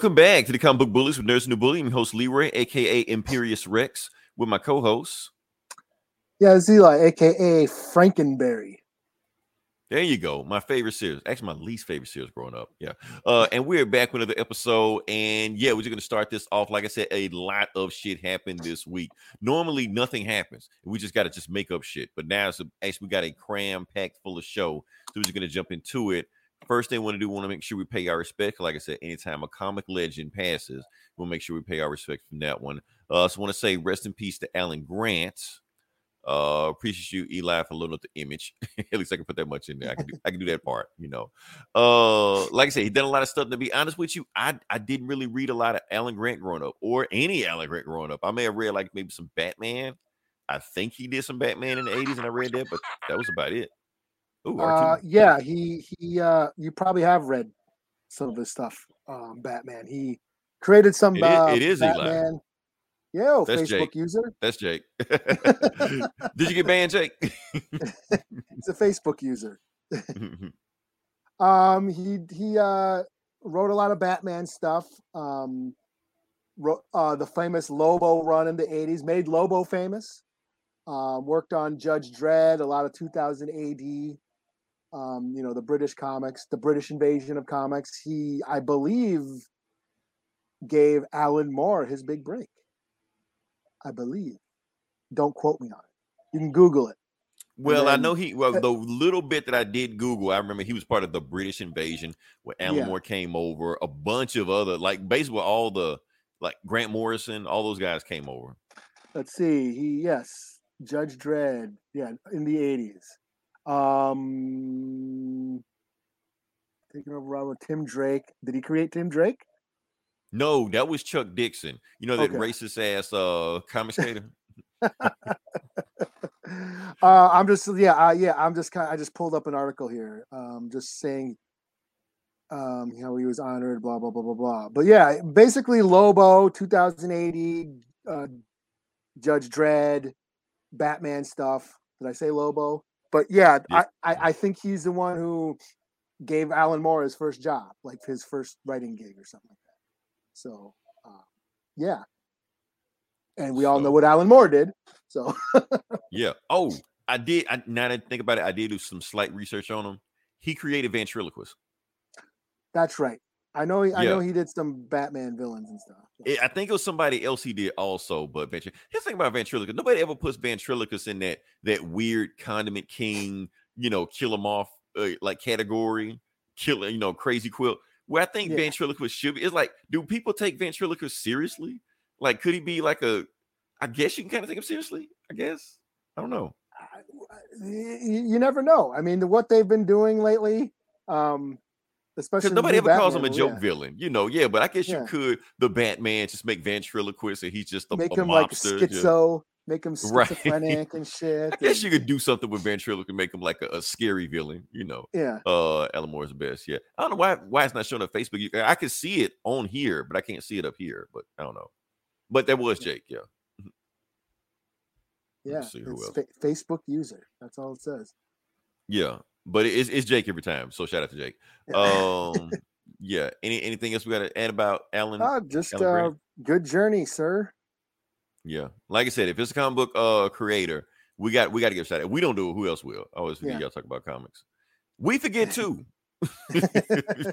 Welcome back to the Comic Book Bullies with Nerds New Bully. I'm your host Leroy, aka Imperious Rex, with my co-hosts. Yeah, it's Eli, aka Frankenberry. There you go. My favorite series. Actually, my least favorite series growing up. Yeah. Uh, and we're back with another episode. And yeah, we're just gonna start this off. Like I said, a lot of shit happened this week. Normally nothing happens. We just gotta just make up shit. But now it's a, actually we got a cram packed full of show. So we're just gonna jump into it. First thing we want to do, we want to make sure we pay our respect. Like I said, anytime a comic legend passes, we'll make sure we pay our respect from that one. Uh, so want to say rest in peace to Alan Grant. Uh, appreciate you, Eli, for loading up the image. At least I can put that much in there. I can do, I can do that part, you know. Uh, like I said, he done a lot of stuff. To be honest with you, I I didn't really read a lot of Alan Grant growing up, or any Alan Grant growing up. I may have read like maybe some Batman. I think he did some Batman in the '80s, and I read that, but that was about it. Ooh, Uh, yeah, he he. Uh, you probably have read some of his stuff. Um, Batman. He created some. It is- uh, it is Eli. Batman. Yeah, oh, Facebook Jake. user. That's Jake. did you get banned, Jake? He's a Facebook user. Um, he he uh, wrote a lot of Batman stuff. Um, wrote uh, the famous Lobo run in the '80s, made Lobo famous. Um, worked on Judge Dredd, a lot of 2000 AD. Um, you know the British comics, the British invasion of comics. He, I believe, gave Alan Moore his big break. I believe. Don't quote me on it. You can Google it. Well, I know he. Well, the little bit that I did Google, I remember he was part of the British invasion where Alan Yeah. Moore came over. A bunch of other, like basically all the, like Grant Morrison, all those guys came over. let's see he yes judge dredd yeah in the 80s um taking over with tim drake did he create tim drake No, that was Chuck Dixon. You know that Okay. racist ass uh comic skater. uh i'm just yeah uh, yeah i'm just kind i just pulled up an article here um just saying um how he was honored blah blah blah blah blah but yeah basically lobo 2080 uh judge dredd batman stuff did i say lobo but yeah, Yeah. I, I i think he's the one who gave alan moore his first job like his first writing gig or something like that so uh, yeah and we all know what alan moore did so yeah. Oh, I did. I, now that I think about it, I did do some slight research on him. He created Ventriloquist. That's right. I know. He, I Yeah. know he did some Batman villains and stuff. It- I think it was somebody else he did also, but Ventri- here's the thing about ventriloquist. Nobody ever puts ventriloquist in that that weird condiment king, you know, kill him off uh, like category, kill you know, crazy quilt. Where I think Yeah. ventriloquist should be. It's like, do people take ventriloquist seriously? Like, could he be like a? I guess you can kind of take him seriously. I guess I don't know. I- You, you never know. I mean, what they've been doing lately, um, especially Because nobody ever calls him a joke yeah. villain, you know. Yeah, but I guess Yeah. you could. The Batman just make ventriloquist, and he's just a, Make a him like mobster, yeah. schizo, make him Right. schizophrenic and shit. I guess you could do something with ventriloquist and make him like a, a scary villain, you know. yeah. Uh, the best. Yeah, I don't know why why it's not showing up Facebook. You, I can see it on here, but I can't see it up here. But I don't know. But that was Jake. Yeah. Yeah. It's else. fa- Facebook user. That's all it says. Yeah, but it's it's Jake every time. So shout out to Jake. Um, yeah. Any anything else we got to add about Alan? Ah, just Alan uh, good journey, sir. Yeah, like I said, if it's a comic book uh creator, we got we got to give a shout out. We don't do it. Who else will? I always forget Yeah. y'all talk about comics. We forget too.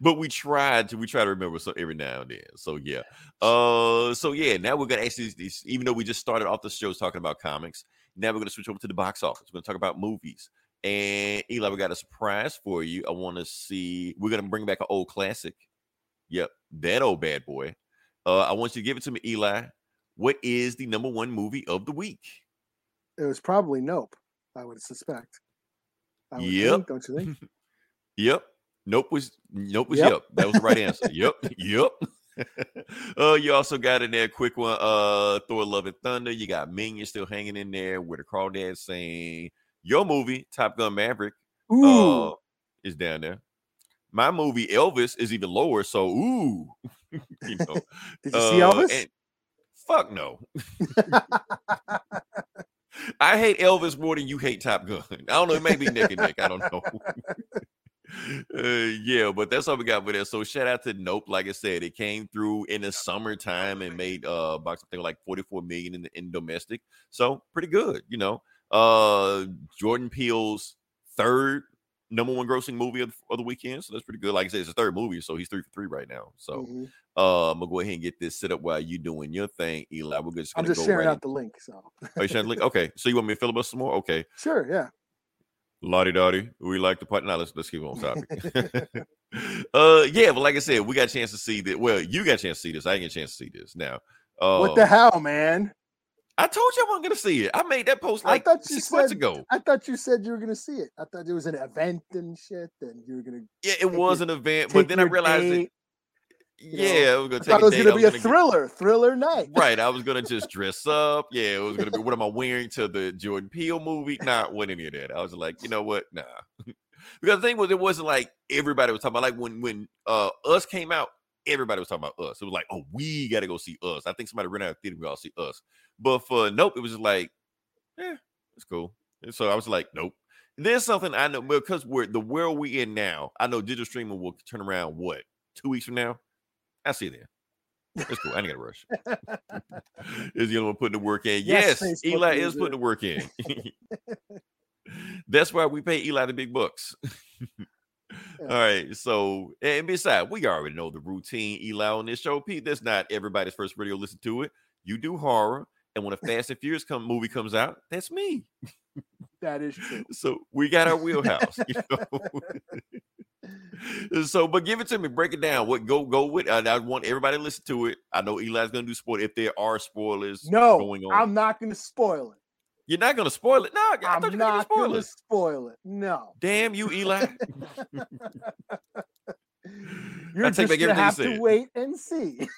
but we tried to we try to remember so every now and then. So yeah. Uh so yeah, now we're gonna actually even though we just started off the shows talking about comics, now we're gonna switch over to the box office. We're gonna talk about movies. And Eli, we got a surprise for you. I want to see we're gonna bring back an old classic. Yep, that old bad boy. Uh I want you to give it to me, Eli. What is the number one movie of the week? It was probably Nope. I would suspect. I would Yep. think, don't you think? Yep. Nope was nope was Yep. yep. That was the right answer. yep. Yep. uh, you also got in there quick one. Uh, Thor: Love and Thunder. You got Minion still hanging in there with the crawdad saying your movie Top Gun Maverick Ooh, uh, is down there. My movie Elvis is even lower. So ooh, you know. did you see uh, Elvis? and- fuck no. I hate Elvis more than you hate Top Gun. I don't know. It may be neck and neck. I don't know. Uh, yeah, but that's all we got with it. So shout out to Nope. Like I said, it came through in the summertime and made uh box something like 44 million in, in domestic. So pretty good, you know. Uh Jordan Peele's third number one grossing movie of, of the weekend. So that's pretty good. Like I said, it's a third movie, so he's three for three right now. So Mhm. uh, I'm gonna go ahead and get this set up while you doing your thing, Eli. We're just I'm just sharing right out the link. So in- Oh, you sharing the link? Okay, so you want me to filibuster some more? Okay, sure, yeah. Lottie Dottie, we like the part. Now let's let's keep on topic. uh, yeah, but like I said, we got a chance to see that. Well, you got a chance to see this. I didn't get a chance to see this. Now, uh, what the hell, man? I told you I wasn't gonna see it. I made that post like I thought you six months said ago. I thought you said you were gonna see it. I thought it was an event and shit, and you were gonna. Yeah, it was an event, but then I your realized that. date. you know, Yeah, I was gonna I take thought a it was gonna I be a get- thriller, thriller night. Right. I was gonna just dress up. Yeah, it was gonna be what am I wearing to the Jordan Peele movie? Not what any of that. I was like, you know what? Nah. because the thing was, it wasn't like everybody was talking about like when when uh us came out, everybody was talking about us. It was like, oh, we gotta go see us. I think somebody ran out of theater, we all see us. But for nope, it was just like, yeah, it's cool. And so I was like, nope. There's something I know because we're the world we in now. I know digital streaming will turn around what two weeks from now. I see you there. It's cool. I ain't got to rush. is the only one putting the work in. Yes, Yes, Eli is putting the work in. That's why we pay Eli the big bucks. All right. So, and besides, we already know the routine, Eli, on this show. Pete, that's not everybody's first radio listen to it. You do horror. And when a Fast and Furious come movie comes out, that's me. That is true. So we got our wheelhouse. You know? so, but give it to me. Break it down. What go go with? And I want everybody to listen to it. I know Eli's gonna do spoil if there are spoilers No, going on. I'm not gonna spoil it. You're not gonna spoil it. No, I I'm thought you not spoil gonna it. spoil it. No. Damn you, Eli. You're I take just back everything you have said. to wait and see.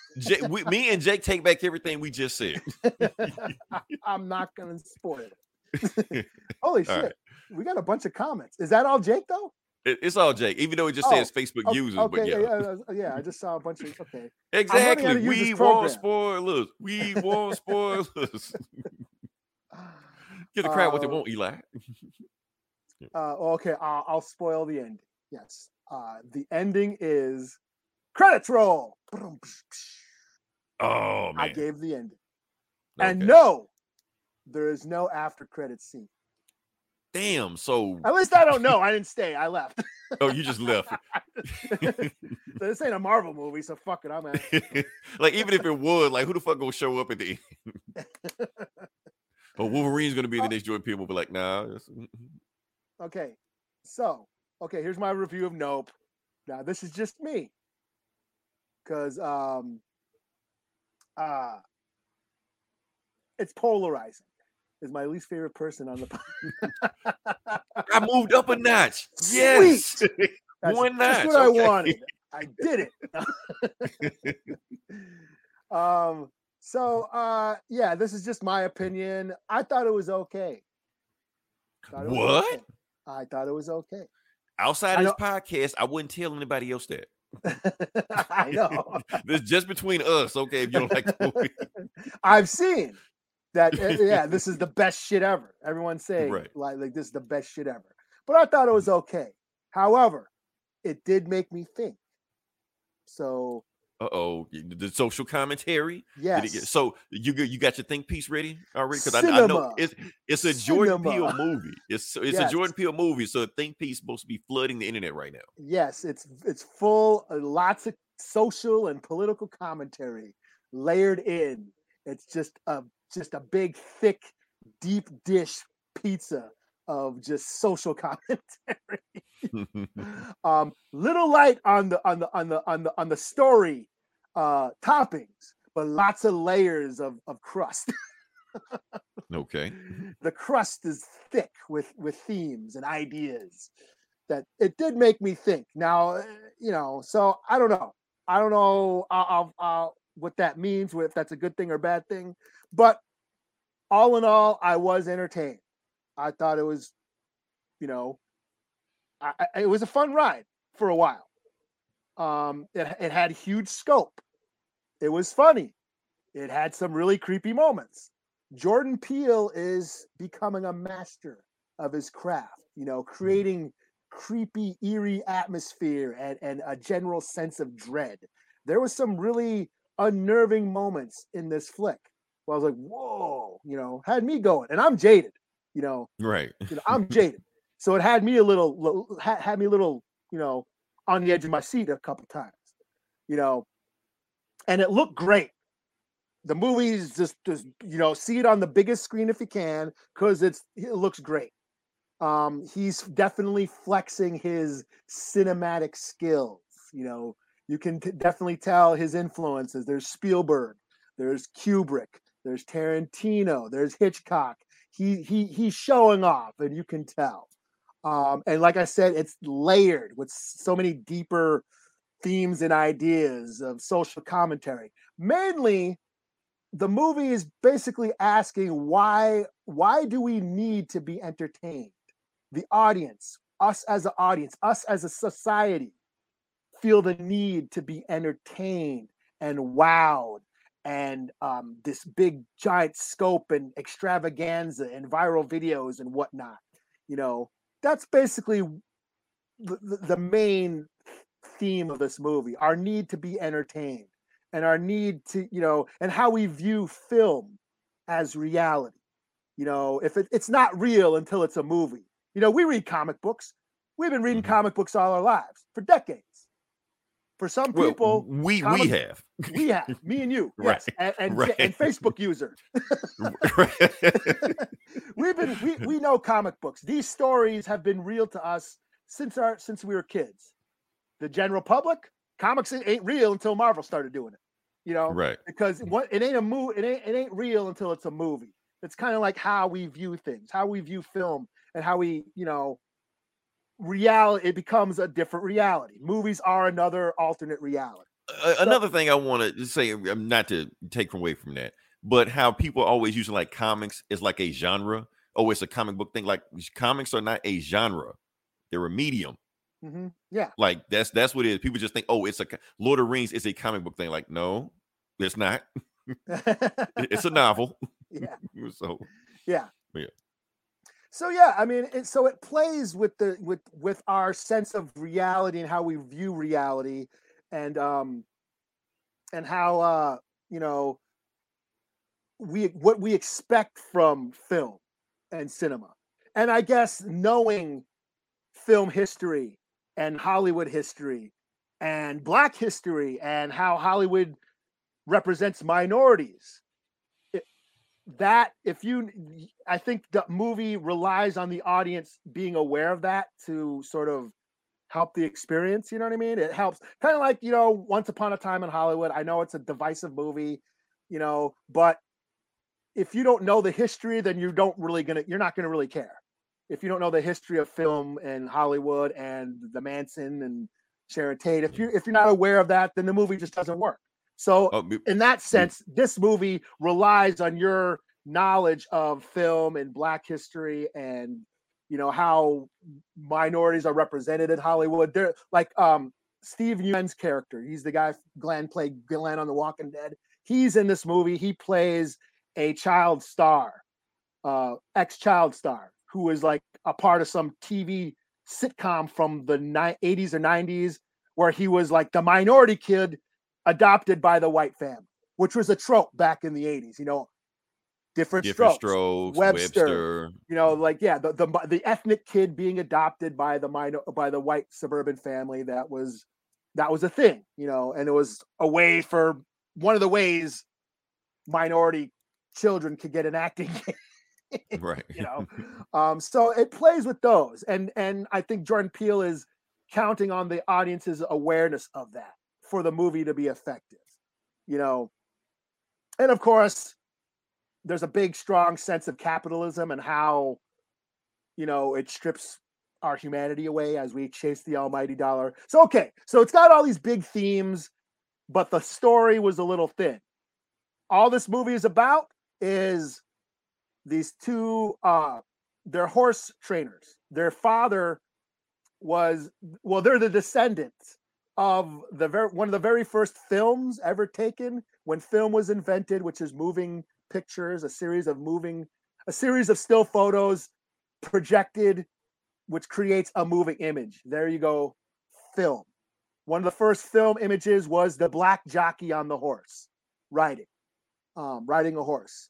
We, me and Jake take back everything we just said. I'm not gonna spoil it. Holy All shit. right. We got a bunch of comments. Is that all Jake though? It- it's all Jake, even though it just Oh, says Facebook O- users. okay, but yeah, yeah, yeah, I just saw a bunch of okay. exactly. how to use We want spoilers. We want spoilers. Give the crowd what they Uh, want, Eli. Uh, okay, I'll, I'll spoil the ending. Yes. Uh, the ending is credits roll. Oh man. I gave the ending. And no, there is no after credits scene. Damn. So, At least I don't know. I didn't stay. I left. oh, you just left. this ain't a Marvel movie, so fuck it. I'm out. like, even if it would, like, who the fuck gonna show up at the end? Oh, Wolverine's gonna be Uh the next Jordan will Be like, nah. mm, Okay. So, okay, here's my review of Nope. Now, this is just me. Because um uh it's polarizing. Is my least favorite person on the. I moved up a notch. Yes. That's One notch. what I wanted. I did it. um. So, uh, yeah, this is just my opinion. I thought it was okay. It was What? okay. I thought it was okay. Outside of this podcast, I wouldn't tell anybody else that. I know. This is just between us, okay? If you don't like the movie. I've seen that. uh, Yeah, this is the best shit ever. Everyone's saying Right. like, like this is the best shit ever. But I thought it was okay. However, it did make me think. So Uh oh, the social commentary. Yes, get, so you got- you got your think piece ready already? Because I, I know it's it's a Jordan Cinema. Peele movie. It's it's Yes. a Jordan Peele movie, so a think piece supposed to be flooding the internet right now. yes, it's it's full of lots of social and political commentary layered in. It's just a just a big, thick, deep dish pizza of just social commentary. um little light on the on the on the on the on the story uh toppings but lots of layers of of crust Okay. the crust is thick with with themes and ideas that it did make me think. Now, uh, you know, so I don't know. I don't know uh, uh, uh, what that means, if that's a good thing or bad thing. But all in all, I was entertained. I thought it was, you know, I, I- it was a fun ride for a while. Um, it, it had huge scope. It was funny. It had some really creepy moments. Jordan Peele is becoming a master of his craft, you know, creating creepy, eerie atmosphere and, and a general sense of dread. There was some really unnerving moments in this flick where I was like, whoa, you know, had me going. And I'm jaded, you know, Right. you know, I'm jaded. So it had me a little, had me a little, you know, on the edge of my seat a couple times, you know, and it looked great. The movie's just, just you know, see it on the biggest screen if you can, because it's it looks great. Um, he's definitely flexing his cinematic skills. You know, you can t- definitely tell his influences. There's Spielberg, there's Kubrick, there's Tarantino, there's Hitchcock. He he he's showing off, and you can tell. Um, and like I said, it's layered with so many deeper themes and ideas of social commentary. Mainly, the movie is basically asking why why do we need to be entertained? The audience, us as an audience, us as a society, feel the need to be entertained and wowed and um, this big giant scope and extravaganza and viral videos and whatnot. You know, that's basically the, the- main theme of this movie our need to be entertained and our need to, you know, and how we view film as reality. You know, if it, it's not real until it's a movie. You know, we read comic books. We've been reading Mhm. comic books all our lives for decades. For some Well, people, we we have. we have me and you, Right, yes, and and, right. and Facebook user. We've been we, we know comic books. These stories have been real to us since our since we were kids. The general public, comics ain't- ain't real until Marvel started doing it. You know, right. because what it ain't a movie, it ain't it ain't real until it's a movie. It's kind of like how we view things, how we view film, and how we, you know, reality. It becomes a different reality. Movies are another alternate reality. A- another thing I want to say, um, not to take away from that, but how people always using like comics is like a genre. Oh, it's a comic book thing. Like comics are not a genre; they're a medium. hmm Yeah, Like that's that's what it is. People just think, oh, it's a Lord of the Rings is a comic book thing. Like, no, it's not. It's a novel. yeah. so Yeah. Yeah. So yeah, I mean, it, so it plays with the with with our sense of reality and how we view reality, and um, and how uh, you know, we what we expect from film and cinema, and I guess knowing film history and Hollywood history and Black history and how Hollywood represents minorities that if you i think the movie relies on the audience being aware of that to sort of help the experience you know what i mean? It helps kind of like you know once upon a time in hollywood. I know it's a divisive movie you know but if you don't know the history then you don't really gonna you're not gonna really care. If you don't know the history of film and hollywood and the manson and sharon tate if you if you're not aware of that then the movie just doesn't work so oh, in that sense, this movie relies on your knowledge of film and black history and you know how minorities are represented in Hollywood. They're like um Steve Yeun's character. He's the guy Glenn played Glenn on The Walking Dead. He's in this movie. He plays a child star, uh, ex-child star, who is like a part of some TV sitcom from the ni- 80s or 90s, where he was like the minority kid adopted by the white family, which was a trope back in the 80s, you know, different, different strokes. strokes, Webster. Webster. You know, like yeah, the, the the ethnic kid being adopted by the minor by the white suburban family that was that was a thing, you know, and it was a way for one of the ways minority children could get an acting right. you know um so it plays with those and and i think jordan peele is counting on the audience's awareness of that for the movie to be effective you know and of course there's a big strong sense of capitalism and how you know it strips our humanity away as we chase the almighty dollar. So okay, so it's got all these big themes, but the story was a little thin. All this movie is about is these two uh they're horse trainers. Their father was well, they're the descendants of the very one of the very first films ever taken when film was invented, which is moving pictures, a series of moving, a series of still photos projected, which creates a moving image. There you go, film. One of the first film images was the black jockey on the horse riding, um, riding a horse.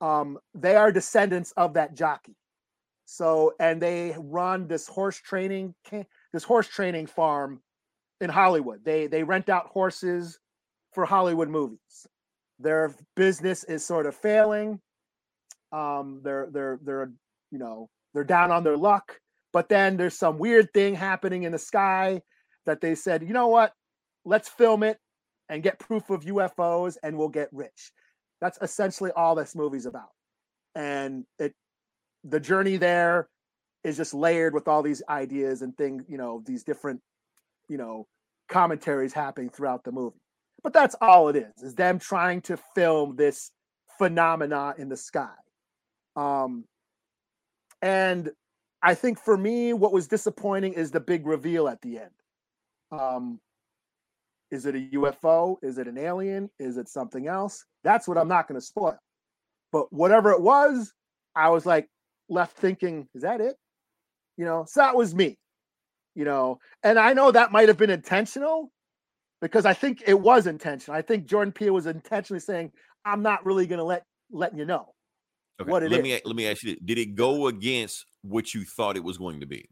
Um, they are descendants of that jockey. So, and they run this horse training, this horse training farm in Hollywood. They they rent out horses for Hollywood movies. Their business is sort of failing. Um, they're they're they're you know they're down on their luck. But then there's some weird thing happening in the sky that they said, you know what? Let's film it and get proof of UFOs, and we'll get rich. That's essentially all this movie's about. And it the journey there is just layered with all these ideas and things, you know, these different, you know, commentaries happening throughout the movie. But that's all it is, is them trying to film this phenomena in the sky. Um, and I think for me, what was disappointing is the big reveal at the end. Um, is it a UFO? Is it an alien? Is it something else? That's what I'm not going to spoil. But whatever it was, I was like left thinking, is that it? You know, so that was me. You know, and I know that might have been intentional because I think it was intentional. I think Jordan Peele was intentionally saying, I'm not really going to let letting you know. Okay, what it let is. me let me ask you. Did it go against what you thought it was going to be?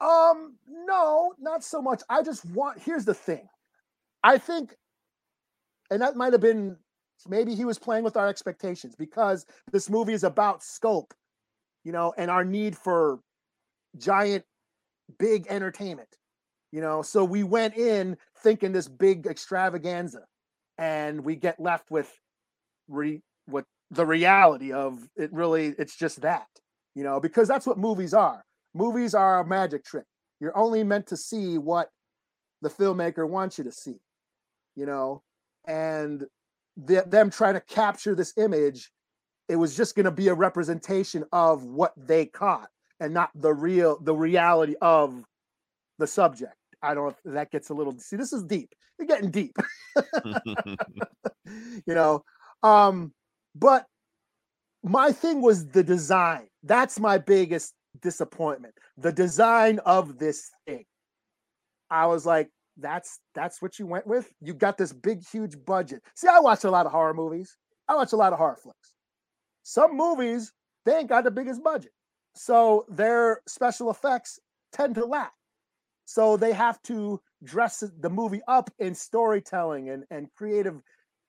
Um, no, not so much. I just want here's the thing. I think, and that might have been maybe he was playing with our expectations because this movie is about scope, you know, and our need for giant, big entertainment, you know. So we went in thinking this big extravaganza, and we get left with re with the reality of it really it's just that, you know, because that's what movies are movies are a magic trick. You're only meant to see what the filmmaker wants you to see, you know, and the, them trying to capture this image, it was just going to be a representation of what they caught and not the real, the reality of the subject. I don't know if that gets a little, see, this is deep. You're getting deep, you know. Um, but my thing was the design. That's my biggest disappointment. The design of this thing. I was like, that's that's what you went with. You got this big, huge budget. See, I watch a lot of horror movies. I watch a lot of horror flicks. Some movies they ain't got the biggest budget, so their special effects tend to lack. So they have to dress the movie up in storytelling and and creative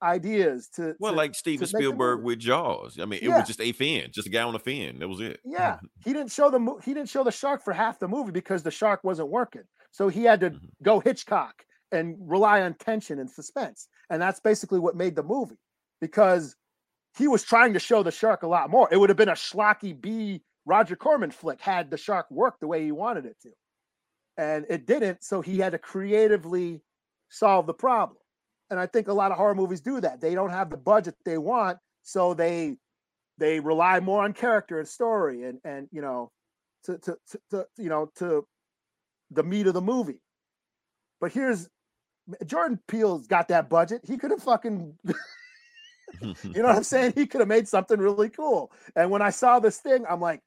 ideas to Well, to- like Steven Spielberg with Jaws. I mean, it Yeah. was just a fin, just a guy on a fin. That was it. Yeah, he didn't show the mo- he didn't show the shark for half the movie because the shark wasn't working. So he had to Mhm. go Hitchcock and rely on tension and suspense, and that's basically what made the movie because he was trying to show the shark a lot more. It would have been a schlocky B Roger Corman flick had the shark work the way he wanted it to, and it didn't. So he had to creatively solve the problem. And I think a lot of horror movies do that. They don't have the budget they want, so they they rely more on character and story and and you know to to, to, to you know to the meat of the movie but here's jordan peele's got that budget he could have fucking you know what i'm saying he could have made something really cool and when i saw this thing i'm like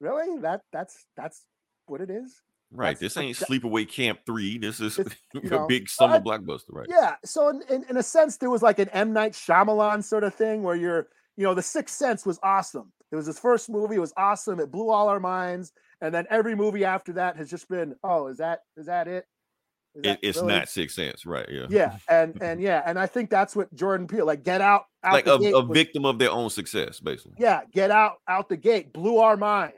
really that that's that's what it is right. That's- This ain't that- Sleepaway Camp 3. This is you a big summer blockbuster, right? Yeah. So in, in, in a sense, there was like an M Night Shyamalan sort of thing where you're, you know, The Sixth Sense was awesome. It was his first movie. It was awesome. It blew all our minds. And then every movie after that has just been, oh, is that is that it? Is It, it's really-" not Six Sense, right? Yeah. Yeah, and and yeah, and I think that's what Jordan Peele like. Get out, out Like the a, a was- victim of their own success, basically. yeah, get out out the gate, blew our minds.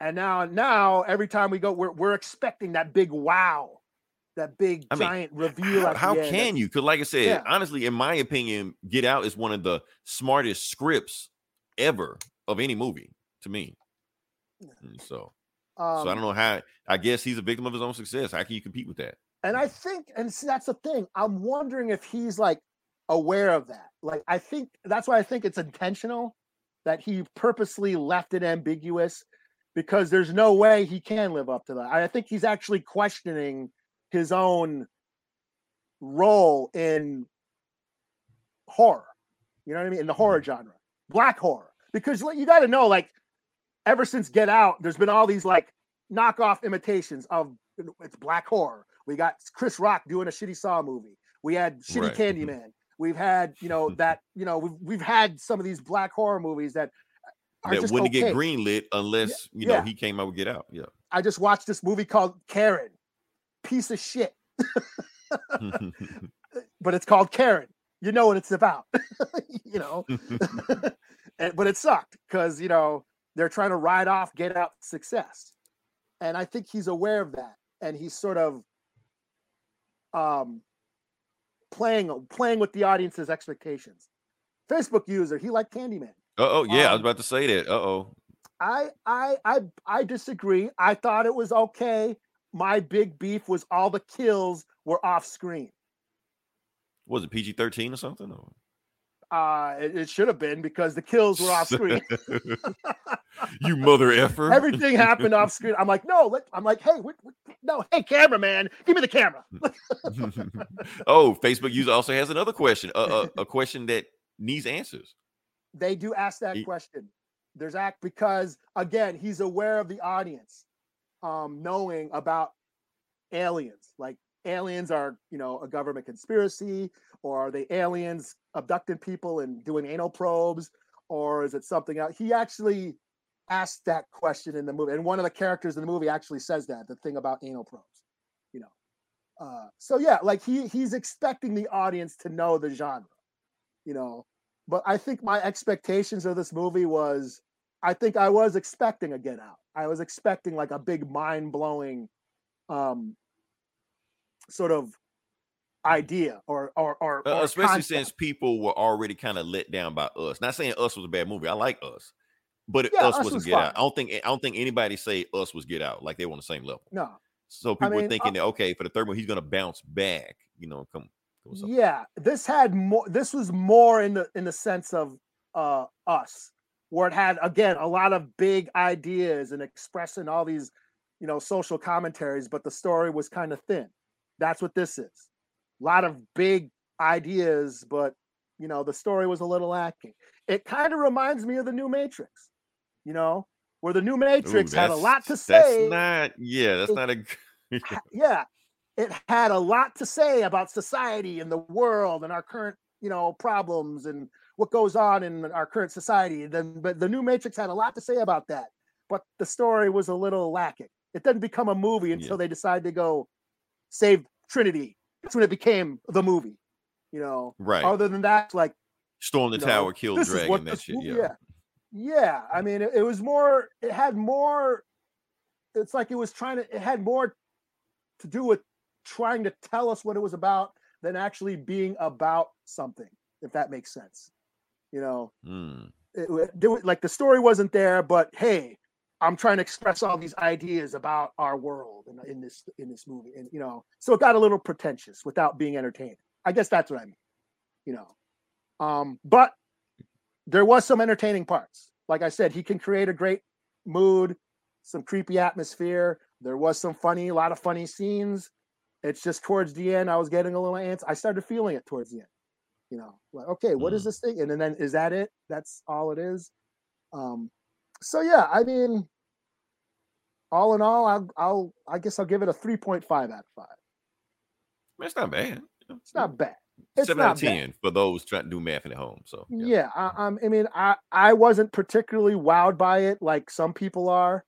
And now now every time we go, we're we're expecting that big wow. that big I mean, giant reveal. How, how can you? Because, like I said, Yeah. honestly, in my opinion, Get Out is one of the smartest scripts ever of any movie to me. And so, Um, so I don't know how. I guess he's a victim of his own success. How can you compete with that? And I think, and see, that's the thing. I'm wondering if he's like aware of that. Like, I think that's why I think it's intentional that he purposely left it ambiguous because there's no way he can live up to that. I think he's actually questioning his own role in horror. You know what I mean? In the horror genre, black horror. Because you got to know, like, ever since Get Out, there's been all these like knockoff imitations of it's black horror. We got Chris Rock doing a shitty Saw movie. We had shitty Right. Mm-hmm. Candyman. We've had, you know, that, you know, we've, we've had some of these black horror movies that That wouldn't okay. get greenlit unless you know yeah. he came out with Get Out. Yeah. I just watched this movie called Karen. Piece of shit, but it's called Karen. You know what it's about, you know. And- but it sucked because you know they're trying to ride off Get Out success, and I think he's aware of that, and he's sort of um playing playing with the audience's expectations. Facebook user, he liked Candyman. Oh, yeah. I was Um, about to say that. Uh oh. I I I I disagree. I thought it was okay. My big beef was all the kills were off screen. Was it PG 13 or something? Or? Uh it, it should have been because the kills were off screen. you mother effer. Everything happened off screen. I'm like, no, let, I'm like, hey, what, what, no, hey, cameraman, give me the camera. oh, Facebook user also has another question. A, a, a question that needs answers. They do ask that Ye- question. There's act because again, he's aware of the audience, um, knowing about aliens. Like aliens are, you know, a government conspiracy, or are they aliens abducting people and doing anal probes, or is it something else? He actually asked that question in the movie, and one of the characters in the movie actually says that the thing about anal probes, you know. Uh, so yeah, like he he's expecting the audience to know the genre, you know. But I think my expectations of this movie was, I think I was expecting a Get Out. I was expecting like a big mind blowing, um, sort of idea or or or, Uh, or especially concept. since people were already kind of let down by us. Not saying us was a bad movie. I like us, but Yeah, us Us wasn't was Get Out. I don't think I don't think anybody say us was Get Out like they were on the same level. no, So people mean, were thinking uh, that okay, for the third one he's gonna bounce back. You know, come. Yeah this had more this was more in the in the sense of uh us where it had again a lot of big ideas and expressing all these you know social commentaries but the story was kind of thin that's what this is a lot of big ideas but you know the story was a little lacking it kind of reminds me of the new matrix you know where the new Ooh, matrix had a lot to say That's not. Yeah, that's It- not a. yeah, it had a lot to say about society and the world and our current, you know, problems and what goes on in our current society. Then, but the new Matrix had a lot to say about that, but the story was a little lacking. It didn't become a movie until Yeah. they decided to go save Trinity. That's when it became the movie. You know, right. other than that, like Storm the know, tower, kill this dragon. That shit. movie- Yeah. yeah. I mean, it, it was more. It had more. It's like it was trying to. It had more to do with trying to tell us what it was about than actually being about something. If that makes sense, you know, Mm. it, was- like the story wasn't there, but hey, I'm trying to express all these ideas about our world in, in this in this movie, and you know, so it got a little pretentious without being entertaining. I guess that's what I mean, you know. Um, but there was some entertaining parts. Like I said, he can create a great mood, some creepy atmosphere. There was some funny, a lot of funny scenes. It's just towards the end, I was getting a little ants. I started feeling it towards the end. You know, like, okay, what is Mm. this thing? And then is that it? That's all it is. Um, so yeah, I mean, all in all, I'll, I'll I guess I'll give it a 3.5 out of five. That's not bad. It's not bad. It's Seven out of bad. ten for those trying to do math at home. So Yeah, I, I'm- I mean, I I wasn't particularly wowed by it like some people are.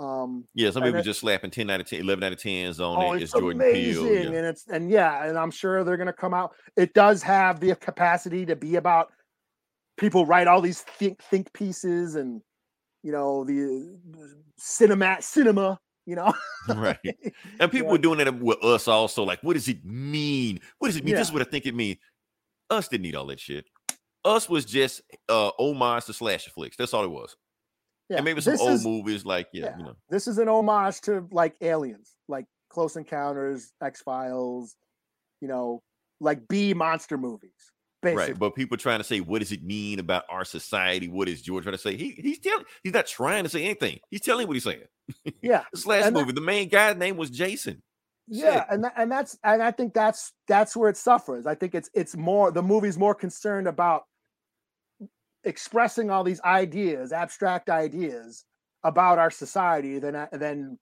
Um, Yeah, some people it- just slapping 10 out of 10, 11 out of 10s on oh, it. it's It's Jordan amazing, Peele. Yeah. and it's and yeah, and I'm sure they're gonna come out. It does have the capacity to be about people write all these think think pieces and you know the cinema cinema You know, right. And people Yeah. were doing that with us also. Like, what does it mean? What does it mean? This is what I think it means. Us didn't need all that shit. Us was just uh homage to slasher flicks. That's all it was. Yeah. And maybe some this old is, movies like, yeah, yeah. you know. This is an homage to like aliens, like Close Encounters, X Files, you know, like B monster movies. Basically. Right. But people trying to say, what does it mean about our society? What is George trying to say? He he's telling he's not trying to say anything. He's telling what he's saying. yeah. This last And that- movie, the main guy's name was Jason. yeah Shit. and that, and that's and i think that's that's where it suffers i think it's it's more the movie's more concerned about expressing all these ideas abstract ideas about our society than a- than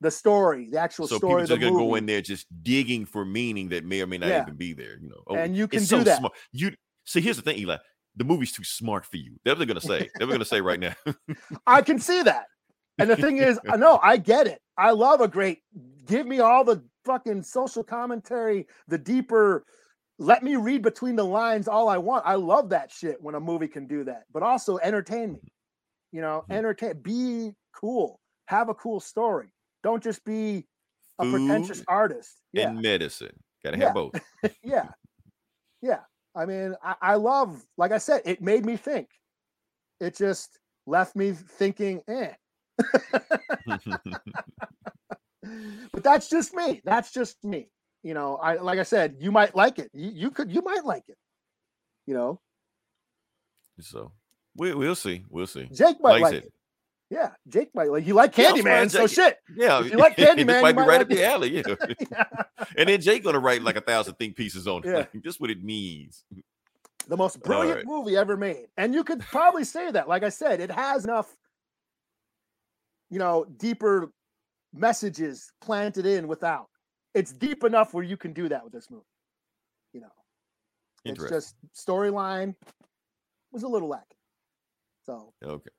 the story the actual So story people of just gonna go in there just digging for meaning that may or may not Yeah. even be there. You know, Oh, and you can do so that smart. You see, here's the thing, Eli. The movie's too smart for you. That's what they're gonna say. They're gonna say right now. i can see that and the thing is i know i get it i love a great give me all the fucking social commentary the deeper let me read between the lines all i want. I love that shit when a movie can do that but also entertain me you know Mhm. entertain be cool have a cool story. Don't just be a pretentious artist. Yeah. and medicine. Gotta Yeah. have both. yeah. Yeah. I mean I, I love like i said it made me think. It just left me thinking eh. But that's just me. That's just me you know i like i said you might like it you, you could you might like it you know so we, we'll see. We'll see. jake might Like like said, it yeah jake might like you like Yeah, candyman fine, so shit Yeah, If you like Candyman, you might be right like up the alley. Yeah, Yeah. and then Jake gonna write like a thousand think pieces on it. Yeah. Like, just what it means. the most brilliant right. movie ever made. And you could probably say that. Like I said, it has enough, you know, deeper messages planted in without. It's deep enough where you can do that with this movie. You know, it's just storyline was a little lacking. So Okay.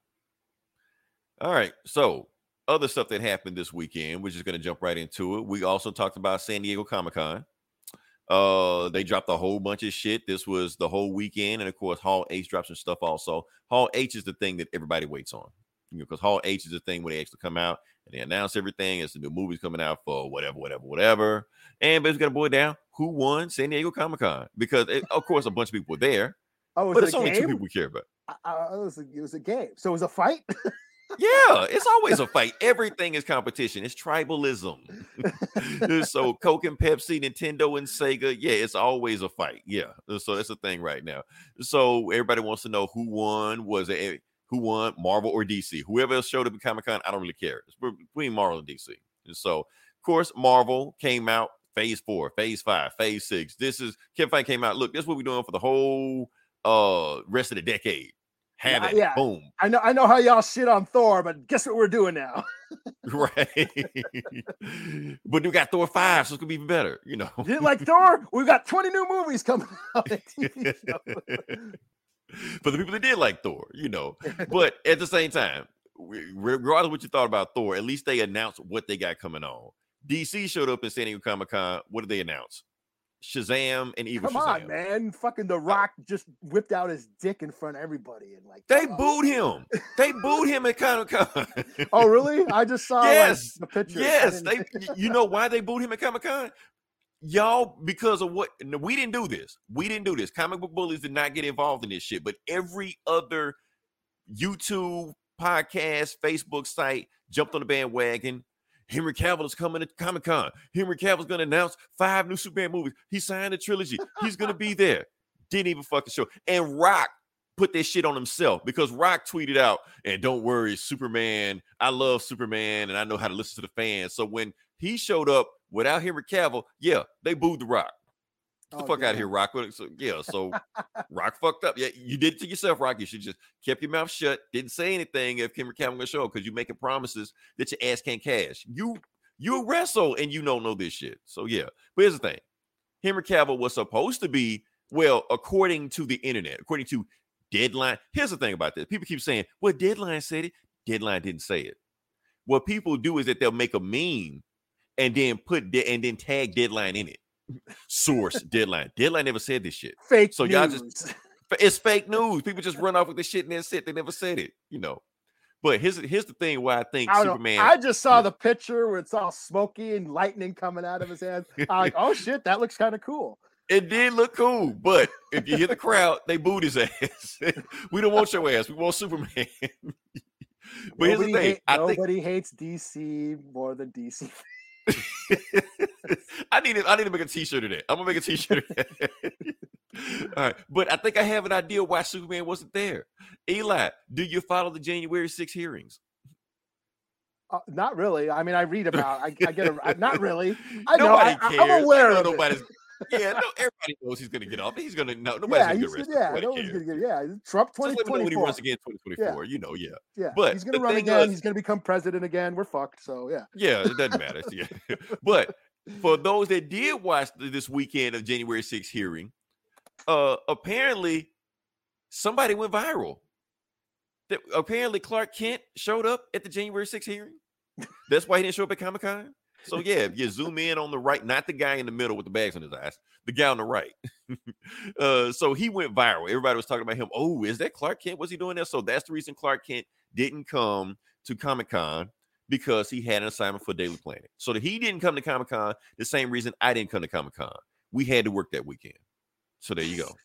All right. So, other stuff that happened this weekend, we're just going to jump right into it. We also talked about San Diego Comic Con. Uh, they dropped a whole bunch of shit. This was the whole weekend, and of course, Hall H dropped some stuff also. Hall H is the thing that everybody waits on, you know, because Hall H is the thing where they actually come out and they announce everything. It's the new movies coming out for whatever, whatever, whatever. And basically, got to boil down who won San Diego Comic Con because, it, of course, a bunch of people were there, oh, was but it it's only two people we care about. Uh, uh, it, was a, it was a game. So it was a fight. Yeah, it's always a fight. Everything is competition. It's tribalism. so Coke and Pepsi, Nintendo and Sega, yeah, it's always a fight. Yeah, so that's the thing right now. So everybody wants to know who won. Was it who won, Marvel or DC? Whoever else showed up at Comic Con, I don't really care. It's between Marvel and DC. And so, of course, Marvel came out phase four, phase five, phase six. This is Kevin Feige came out. Look, this is what we're doing for the whole uh rest of the decade. Have Yeah, it. yeah. Boom. I know I know how y'all shit on Thor, but guess what we're doing now? Right. but we got Thor 5, so it's gonna be even better, you know. Like Thor? We've got 20 new movies coming out. On TV show. For the people that did like Thor, you know. But at the same time, regardless of what you thought about Thor, at least they announced what they got coming on. DC showed up in San Diego Comic Con. What did they announce? Shazam and Evil Come Shazam. on, man. Fucking The uh, Rock just whipped out his dick in front of everybody and like They on. booed him. They booed him at Comic Con. Oh, really? I just saw like, Yes, the picture. Yes, they. You know why they booed him at Comic Con? Y'all, because of what? we didn't do this. We didn't do this. Comic book bullies did not get involved in this shit. But every other YouTube podcast, Facebook site jumped on the bandwagon. Henry Cavill is coming to Comic Con. Henry Cavill's going to announce five new Superman movies. He signed a trilogy. He's going to be there. Didn't even fucking show. And Rock put that shit on himself because Rock tweeted out, and don't worry, Superman, I love Superman and I know how to listen to the fans. So when he showed up without Henry Cavill, yeah, they booed the Rock. Get the Oh, fuck out of here, Rock. So, yeah, so Rock fucked up. Yeah, you did it to yourself, Rock. You should just kept your mouth shut. Didn't say anything if Henry Cavill gonna show because you making promises that your ass can't cash. You you a wrestle and you don't know this shit. So yeah, but here's the thing: Henry Cavill was supposed to be well, according to the internet, according to Deadline. Here's the thing about this: people keep saying, "Well, Deadline said it." Deadline didn't say it. What people do is that they'll make a meme and then put de- and then tag Deadline in it. Source Deadline. Deadline never said this shit. Fake So y'all just it's fake news. People just run off with the shit and then sit. They never said it, you know. But here's here's the thing why I think I, don't know. Superman. I just saw Yeah. the picture where it's all smoky and lightning coming out of his hands. I'm like, oh shit, that looks kind of cool. It did look cool, but if you hear the crowd, they booed his ass. we don't want your ass. We want Superman. but here's the thing. hate- I think nobody hates DC more than DC. I need to, I need to make a t-shirt of that. I'm gonna make a t-shirt of that. All right. But I think I have an idea why Superman wasn't there. Eli, do you follow the January 6 hearings? Uh, not really. I mean, I read about. I, I get A, Not really. I know. Nobody I, I- I aware know of it. Nobody's yeah, no, everybody knows he's gonna get off. He's gonna no nobody's Yeah, gonna get arrested. yeah, Nobody cares. gonna get. Yeah, Trump me know when he 2024. runs again 2024. You know, yeah. Yeah, But he's gonna run again. is- he's gonna become president again. We're fucked. So yeah. Yeah, it doesn't matter. Yeah. But for those that did watch this weekend of January 6th hearing, uh apparently somebody went viral. That apparently Clark Kent showed up at the January 6th hearing. That's why he didn't show up at Comic Con. So yeah, you zoom in on the right, not the guy in the middle with the bags on his eyes, the guy on the right. uh, so he went viral. Everybody was talking about him. Oh, is that Clark Kent? Was he doing that? So that's the reason Clark Kent didn't come to Comic Con because he had an assignment for Daily Planet. So that he didn't come to Comic Con, the same reason I didn't come to Comic Con. We had to work that weekend. So there you go.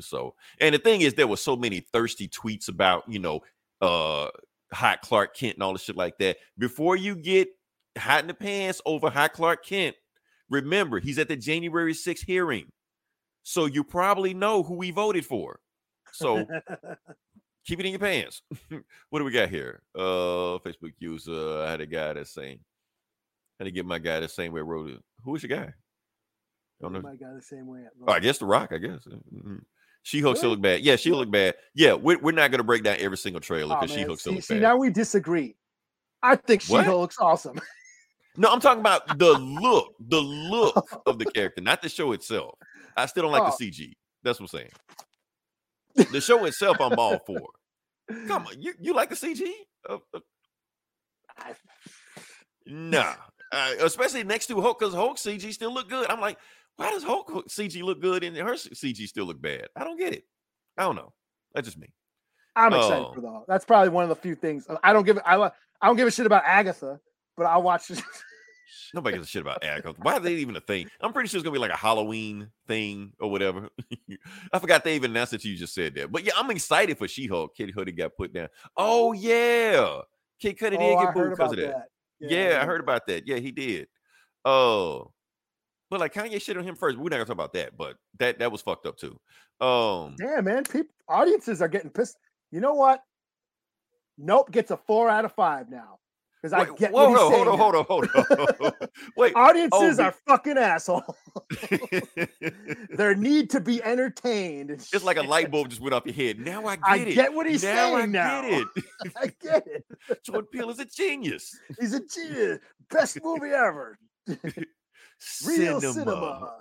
So, and the thing is, there were so many thirsty tweets about, you know, uh, hot Clark Kent and all the shit like that. Before you get hot in the pants over hot Clark Kent, remember he's at the January 6th hearing. So you probably know who we voted for. So keep it in your pants. what do we got here? Uh Facebook user. I had a guy that's saying, I had to get my guy the same way I wrote it. Who is your guy? I don't know. My God, the same way. Oh, I guess The Rock, I guess. Mhm. She-Hulk still Really? look bad. Yeah, she look bad. Yeah, we're, we're not going to break down every single trailer Oh, because man. She-Hulk still see, look see, bad. now we disagree. I think She-Hulk looks awesome. No, I'm talking about the look, the look of the character, not the show itself. I still don't like Oh. the CG. That's what I'm saying. The show itself, I'm all for. Come on, you, you like the CG? Uh, uh, I- nah, uh, especially next to Hulk because Hulk CG still look good. I'm like, why does Hulk CG look good and her CG still look bad? I don't get it. I don't know. That's just me. I'm excited Oh. for the. That's probably one of the few things I don't give. I I don't give a shit about Agatha, but I watched watch. Nobody gives a shit about Agatha. Why are they even a thing? I'm pretty sure it's gonna be like a Halloween thing or whatever. I forgot they even announced that you just said that. But yeah, I'm excited for She-Hulk. Kid Cudi got put down. Oh yeah, Kid Cudi did oh, I get booed because of that. that. Yeah, I heard about that. Yeah, he did. Oh, but like Kanye shit on him first. We're not gonna talk about that, but that that was fucked up too. Um, Damn, man, people audiences are getting pissed. You know what? Nope gets a four out of five now because I get whoa, what he's hold saying on, hold on, hold on, hold on. Wait. Audiences oh, be- are fucking asshole. They need to be entertained. it's like a light bulb just went off your head. Now I get I it. get what he's now I saying now. get it. I get it. Jordan Peele is a genius. He's a genius. Best movie ever. Real cinema.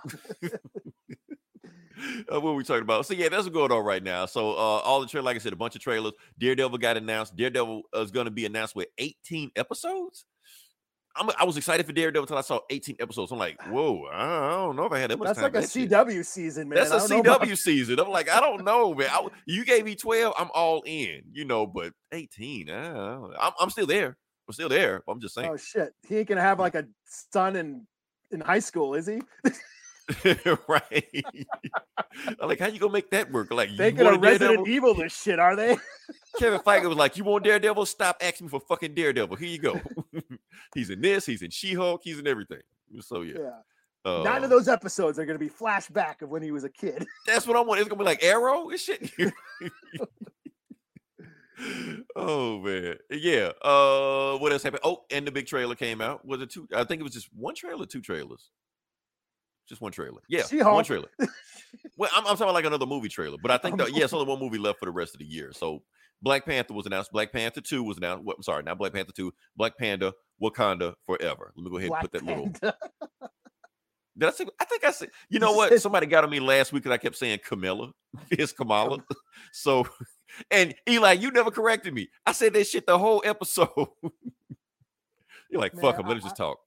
Uh, what were we talking about? So yeah, that's what's going on right now. So uh, all the trailer, like I said, a bunch of trailers. Daredevil got announced. Daredevil is going to be announced with 18 episodes. I'm, I was excited for Daredevil until I saw 18 episodes. I'm like, whoa, I don't know if I had that much That's time. like a that shit. CW season, man. That's a don't about- CW season. I'm like, I don't know, man. I, you gave me 12, I'm all in, you know, but 18, I don't know. I'm, I'm still there. I'm still there. I'm just saying. Oh shit, he ain't gonna have like a son in in high school, is he? right. I'm like, how you gonna make that work? Like, They gonna Resident Daredevil? Evil this shit, are they? Kevin Feige was like, "You want Daredevil? Stop asking me for fucking Daredevil. Here you go. he's in this. He's in She-Hulk. He's in everything. So yeah, Yeah. uh, Nine of those episodes are gonna be flashback of when he was a kid. That's what I want. It's gonna be like Arrow and shit. oh man, yeah. Uh, what else happened? Oh, and the big trailer came out. Was it two? I think it was just one trailer, two trailers. Just one trailer. Yeah, one She-Hulk. trailer. well, I'm, I'm talking like another movie trailer, but I think that yeah, it's only one movie left for the rest of the year. So Black Panther was announced. Black Panther Two was announced. What, I'm sorry, not Black Panther Two. Black Panda, Wakanda Forever. Let me go ahead Black and put that little. Did I say? I think I said. You know what? Somebody got on me last week and I kept saying Camilla. It's Kamala. So, and Eli, you never corrected me. I said that shit the whole episode. You're like, Man, fuck him. Let us just talk.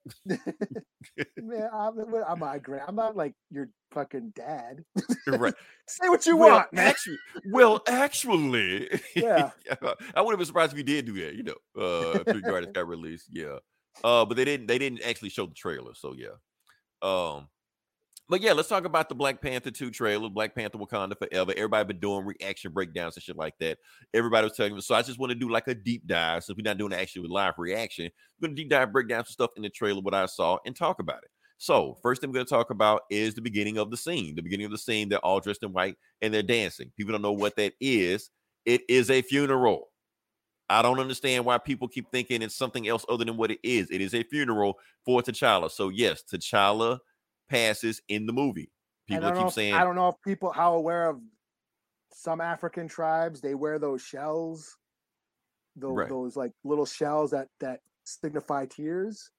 Man, I'm, I'm grand. I'm not like your fucking dad. right. Say what you well, want, man. Actually, well, actually, Yeah. I wouldn't be surprised if you did do that. You know, uh, if artist got released. Yeah. Uh, but they didn't. They didn't actually show the trailer. So yeah. Um. But yeah, let's talk about the Black Panther 2 trailer, Black Panther Wakanda Forever. Everybody been doing reaction breakdowns and shit like that. Everybody was telling me. So I just want to do like a deep dive. Since we're not doing actually with live reaction, we're gonna deep dive break down some stuff in the trailer, what I saw, and talk about it. So first thing we're gonna talk about is the beginning of the scene. The beginning of the scene, they're all dressed in white and they're dancing. People don't know what that is. It is a funeral. I don't understand why people keep thinking it's something else other than what it is. It is a funeral for T'Challa. So yes, T'Challa passes in the movie. People keep if- saying, I don't know if people how aware of some African tribes they wear those shells, those, Right. those like little shells that that signify tears.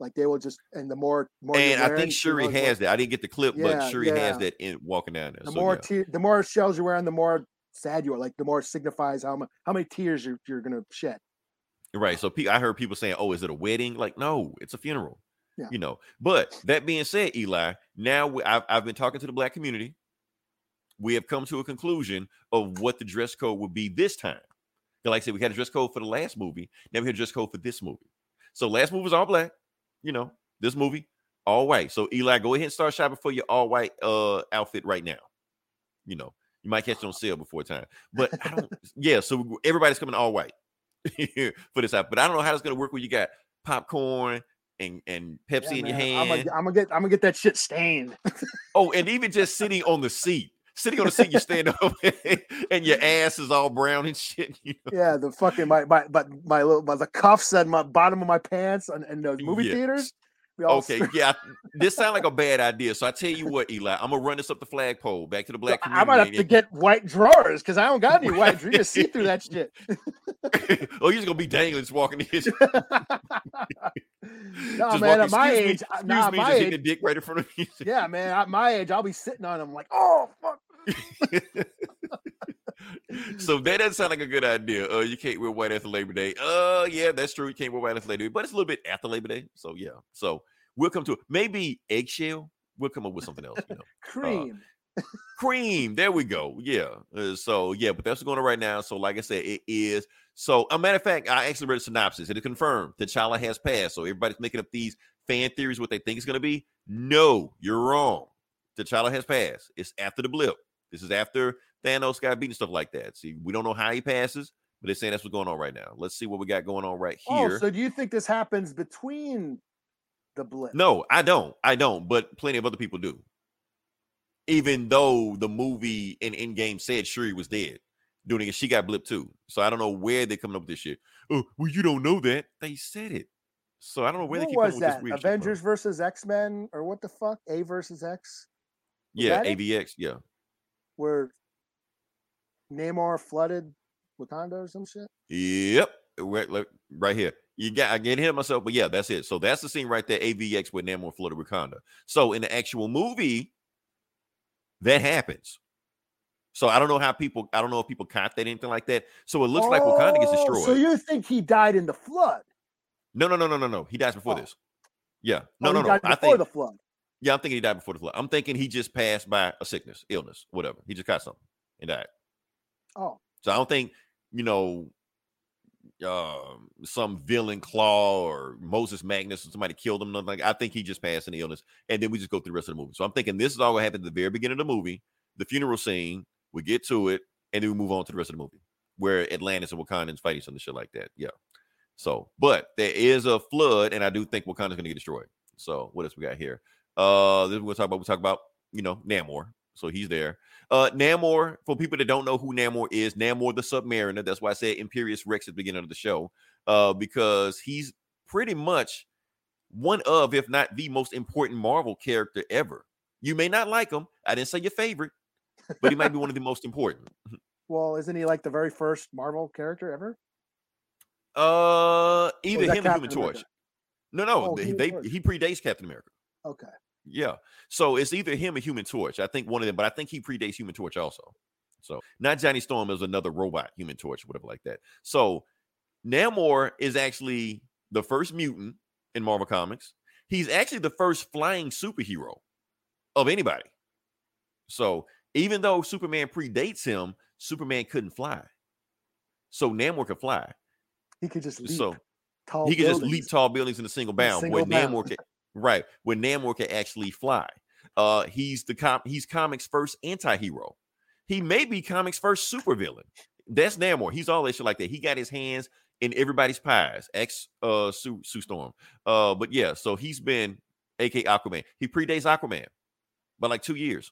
Like they will just and the more more and I think Shuri has that. I didn't get the clip, but Yeah, Shuri has that in walking down there. The So, more yeah. tear, the more shells you're wearing, the more sad you are. Like the more it signifies how much how many tears you're you're gonna shed. Right. So pe- I heard people saying, "Oh, is it a wedding?" Like, no, it's a funeral. Yeah. You know. But that being said, Eli, now we, I've I've been talking to the black community. We have come to a conclusion of what the dress code would be this time. 'Cause Like I said, we had a dress code for the last movie. Now we had a dress code for this movie. So last movie was all black. You know, this movie all white. So Eli, go ahead and start shopping for your all white uh outfit right now. You know, you might catch it on sale before time. But I don't. yeah. So everybody's coming all white for this app. But I don't know how it's gonna work when you got popcorn and and Pepsi Yeah, in your hand. I'm gonna get I'm gonna get that shit stained. oh, and even just sitting on the seat, sitting on the seat, you stand up and your ass is all brown and shit. You know? yeah, the fucking my my but my little my, the cuffs and my bottom of my pants and, and those movie Yeah. theaters. Okay, yeah, this sounds like a bad idea. So I tell you what, Eli, I'm gonna run this up the flagpole back to the black community. I might have to get white drawers because I don't got any white. drawers. See through that shit. oh, you're just gonna be dangling, just walking in. just no, man, at my me, age, excuse nah, me, my age, dick right in front of me. yeah, man, at my age, I'll be sitting on them like, oh fuck. so that doesn't sound like a good idea. Uh, you can't wear white after Labor Day. Uh, yeah, that's true. You can't wear white after Labor Day, but it's a little bit after Labor Day. So yeah. So we'll come to it. Maybe eggshell. We'll come up with something else. You know, Cream. cream. There we go. Yeah. Uh, so yeah, but that's going on right now. So like I said, it is. So a matter of fact, I actually read a synopsis. and it confirmed that T'Challa has passed. So everybody's making up these fan theories what they think it's going to be. No, you're wrong. T'Challa has passed. It's after the blip. This is after Thanos got beaten, stuff like that. See, we don't know how he passes, but they're saying that's what's going on right now. Let's see what we got going on right oh, here. Oh, so do you think this happens between the blip? No, I don't. I don't, but plenty of other people do. Even though the movie and in Endgame said Shuri was dead doing it, she got blipped too. So I don't know where they're coming up with this shit. Oh, well, you don't know that. They said it. So I don't know where they keep was that? this. Avengers versus X Men or what the fuck? A versus X, was Yeah? AVX. Yeah. where Namor flooded Wakanda or some shit. Yep. Right, right here. You got I get hit myself, but yeah, that's it. So that's the scene right there. AVX with Namor Florida Wakanda. So in the actual movie, that happens. So I don't know how people, I don't know if people caught that anything like that. So it looks like Wakanda gets Oh, destroyed. So you think he died in the flood? no, no, no, no, no, no. He dies before Oh. this. Yeah. No, Oh, no, he no. died I before think the flood. yeah, I'm thinking he died before the flood. I'm thinking he just passed by a sickness, illness, whatever. He just got something and died. Oh, So I don't think, you know, um, some villain Klaw or Moses Magnum or somebody killed him. Nothing like I think he just passed an illness, and then we just go through the rest of the movie. So I'm thinking this is all what happened at the very beginning of the movie, the funeral scene. We get to it, and then we move on to the rest of the movie, where Atlantis and Wakandans fight each other, shit like that. Yeah. So, but there is a flood, and I do think Wakanda's gonna get destroyed. So what else we got here? Uh, this we'll talk about. We talk about you know Namor. So he's there. Uh, Namor, for people that don't know who Namor is, Namor the Submariner. That's why I said Imperious Rex at the beginning of the show, uh, because he's pretty much one of, if not the most important Marvel character ever. You may not like him. I didn't say your favorite, but he might be one of the most important. well, isn't he like the very first Marvel character ever? Uh, either him or Human Captain America? Torch. No, no, Oh, they, they he predates Captain America. Okay. Yeah. So it's either him or Human Torch. I think one of them, but I think he predates Human Torch also. So not Johnny Storm is another robot, Human Torch, whatever like that. So Namor is actually the first mutant in Marvel Comics. He's actually the first flying superhero of anybody. So even though Superman predates him, Superman couldn't fly. So Namor could fly. He could just leap So tall. he could just leap buildings. tall buildings in a single a bound. single where bound. Namor can, right? Where Namor can actually fly. Uh, he's the com- he's comics first anti-hero. He may be comics first supervillain. That's Namor. He's all that shit like that. He got his hands in everybody's pies. Ex uh Sue, Sue Storm. Uh, but yeah, so he's been AK Aquaman. He predates Aquaman by like two years.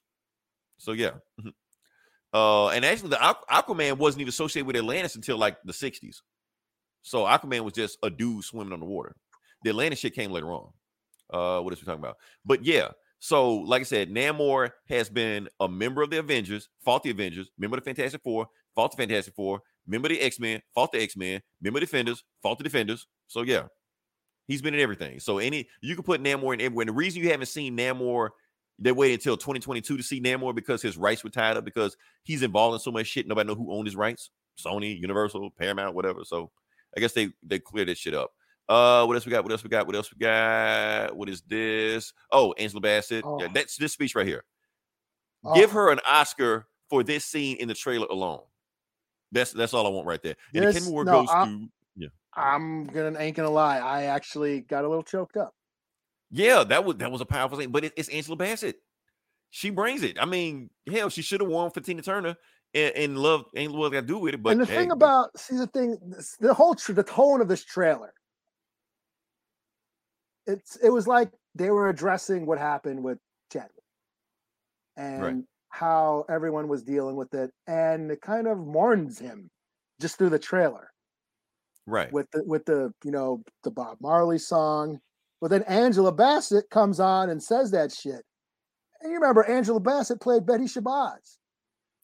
So yeah. Mhm. Uh, and actually, the Aqu- Aquaman wasn't even associated with Atlantis until like the 60s. So Aquaman was just a dude swimming on the water. The Atlantis shit came later on. Uh, what else we talking about? But yeah, so like I said, Namor has been a member of the Avengers, fought the Avengers, member of the Fantastic Four, fought the Fantastic Four, member of the X Men, fought the X Men, member of the Defenders, fought the Defenders. So yeah, he's been in everything. So any you can put Namor in everywhere. And the reason you haven't seen Namor, they waited until 2022 to see Namor because his rights were tied up because he's involved in so much shit. Nobody know who owned his rights. Sony, Universal, Paramount, whatever. So I guess they they cleared this shit up. Uh, what else we got? What else we got? What else we got? What is this? Oh, Angela Bassett. Yeah, Oh. that's this speech right here. Give Oh, her an Oscar for this scene in the trailer alone. That's that's all I want right there. And the This- Academy no, goes I- to I'm gonna ain't gonna lie. I actually got a little choked up. Yeah, that was that was a powerful thing. But it, it's Angela Bassett. She brings it. I mean, hell, she should have won for Tina Turner and, and love ain't what got to do with it. But and the hey, thing about see the thing, the whole tr- the tone of this trailer, it's it was like they were addressing what happened with Chadwick and how everyone was dealing with it, and it kind of mourns him just through the trailer right, with the with the you know the Bob Marley song. But then Angela Bassett comes on and says that shit. And you remember Angela Bassett played Betty Shabazz.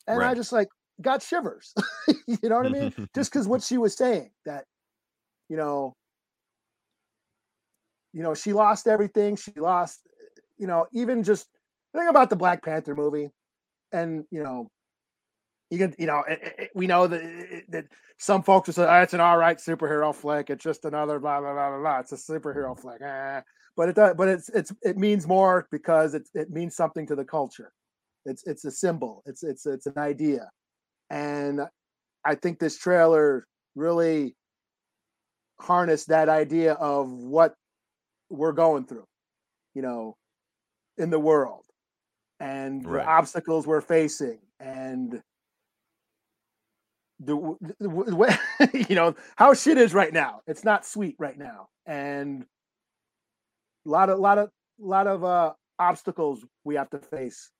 And I just like got shivers. you know what I mean? Just because what she was saying that, you know, you know, she lost everything. She lost, you know, even just think about the Black Panther movie, and you know, you can, you know, it, it- we know that it- that some folks will say, oh, "It's an all right superhero flick. It's just another blah blah blah blah blah. It's a superhero flick." Eh. But it does, but it's it's it means more because it it means something to the culture. It's it's a symbol. It's it's it's an idea, and I think this trailer really harnessed that idea of what we're going through, you know, in the world, and Right. the obstacles we're facing, and the, the way you know how shit is right now. It's not sweet right now, and a lot of lot of lot of uh obstacles we have to face,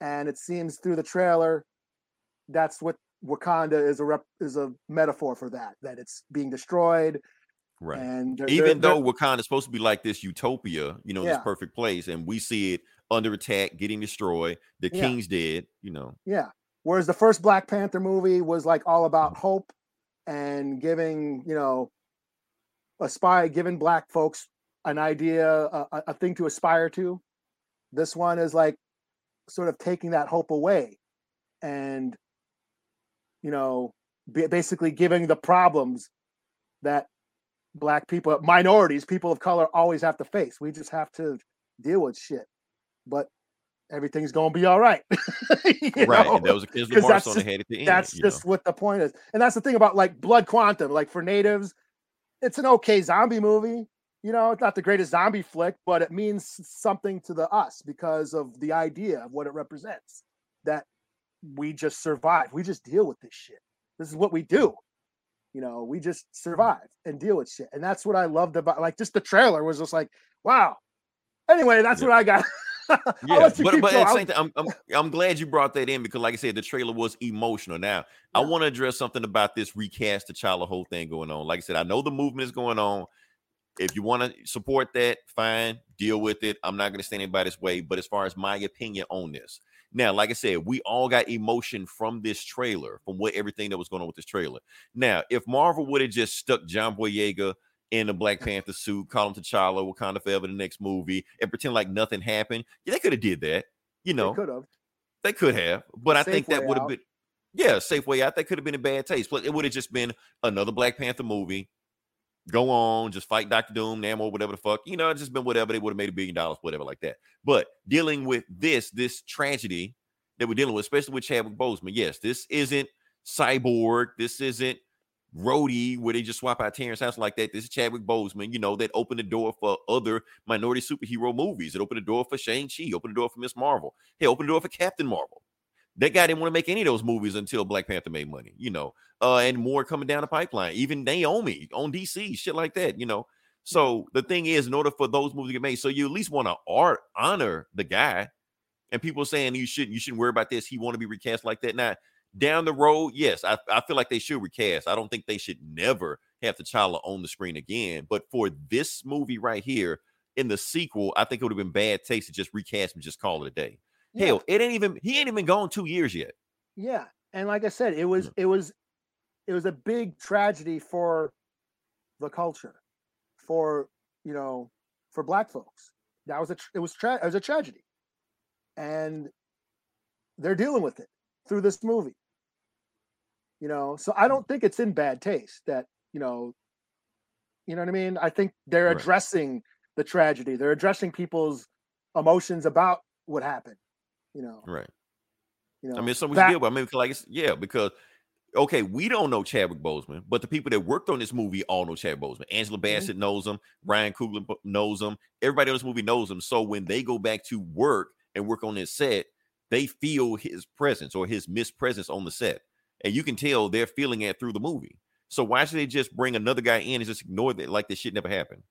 and it seems through the trailer that's what Wakanda is a rep, is a metaphor for that that it's being destroyed right. and they're- Even they're- though Wakanda is supposed to be like this utopia, you know, Yeah. this perfect place, and we see it under attack, getting destroyed. The Yeah. king's dead. You know, Yeah. Whereas the first Black Panther movie was like all about hope and giving, you know, aspire giving black folks an idea, a, a- a thing to aspire to. This one is like sort of taking that hope away and you know, basically giving the problems that black people, minorities, people of color always have to face. We just have to deal with shit. But everything's going to be all right. Right? know? And that was a Kendrick 'Cause Lamar that's song just- they had at the end. that's you know. just what the point is and that's the thing about like blood quantum like for natives it's an okay zombie movie you know it's not the greatest zombie flick but it means something to the us because of the idea of what it represents that we just survive we just deal with this shit this is what we do you know we just survive and deal with shit and that's what i loved about like just the trailer was just like wow anyway that's Yeah. what i got Yeah, but but at the same time, I'm, I'm I'm glad you brought that in because, like I said, the trailer was emotional. Now, I want to address something about this recast the T'Challa whole thing going on. Like I said, I know the movement is going on. If you want to support that, fine, deal with it. I'm not going to stand anybody's way. But as far as my opinion on this, now, like I said, we all got emotion from this trailer, from what everything that was going on with this trailer. Now, if Marvel would have just stuck John Boyega in the Black Panther suit, call him T'Challa, Wakanda Forever, the next movie, and pretend like nothing happened, yeah, they could have did that. You know, could have they could have, but I Safe think that would have been, yeah, safe way out. That could have been a bad taste. But it would have just been another Black Panther movie go on, just fight Doctor Doom, Namor, whatever the fuck. You know, it's just been whatever. They would have made a billion dollars, whatever, like that. But dealing with this, this tragedy that we're dealing with, especially with Chadwick Boseman, yes, this isn't Cyborg. This isn't Rhodey, where they just swap out Terrence Howard like that. This is Chadwick Boseman, you know, that opened the door for other minority superhero movies. It opened the door for Shang-Chi, opened the door for Miss Marvel. Hey, opened the door for Captain Marvel. That guy didn't want to make any of those movies until Black Panther made money, you know, uh, and more coming down the pipeline. Even Naomi on DC, shit like that, you know. So the thing is, in order for those movies to get made, so you at least want to art honor the guy. And people saying you shouldn't, you shouldn't worry about this. He want to be recast like that. Now, down the road, yes, I, I feel like they should recast. I don't think they should never have T'Challa on the screen again. But for this movie right here, in the sequel, I think it would have been bad taste to just recast and just call it a day. Yeah. Hell, it ain't even he ain't even gone two years yet. Yeah, and like I said, it was Yeah. it was it was a big tragedy for the culture, for you know, for Black folks. That was a it was tra- it was a tragedy, and they're dealing with it through this movie. You know, so I don't think it's in bad taste that you know, you know what I mean. I think they're Right. addressing the tragedy. They're addressing people's emotions about what happened. You know, Right. you know. I mean, it's something we that- should deal with. I mean, like it's yeah, because okay, we don't know Chadwick Boseman, but the people that worked on this movie all know Chadwick Boseman. Angela mm-hmm. Bassett knows him, Ryan Coogler knows him, everybody on this movie knows him. So when they go back to work and work on this set, they feel his presence or his mispresence on the set. And you can tell they're feeling it through the movie. So why should they just bring another guy in and just ignore that like this shit never happened?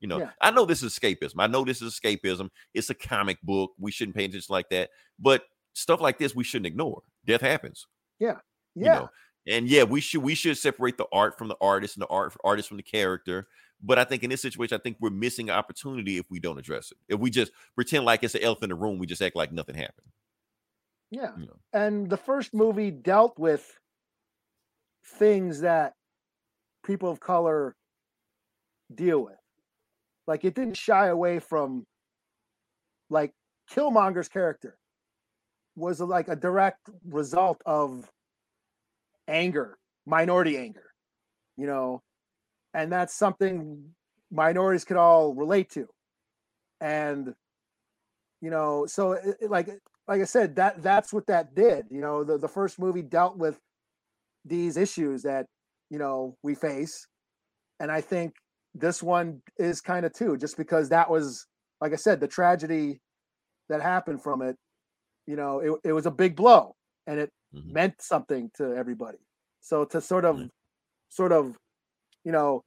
You know, Yeah. I know this is escapism. I know this is escapism. It's a comic book. We shouldn't pay attention like that. But stuff like this we shouldn't ignore. Death happens. yeah, Yeah. You know, and yeah, we should we should separate the art from the artist and the art artist from the character. But I think in this situation, I think we're missing an opportunity if we don't address it. If we just pretend like it's an elephant in the room, we just act like nothing happened. Yeah. And the first movie dealt with things that people of color deal with. Like it didn't shy away from like Killmonger's character was like a direct result of anger, minority anger, you know, and that's something minorities could all relate to. And you know, so it, it- like like I said, that that's what that did. You know, the, the first movie dealt with these issues that, you know, we face. And I think this one is kind of too, just because that was, like I said, the tragedy that happened from it, you know, it, it was a big blow and it Mhm. meant something to everybody. So to sort of, Right. sort of, you know,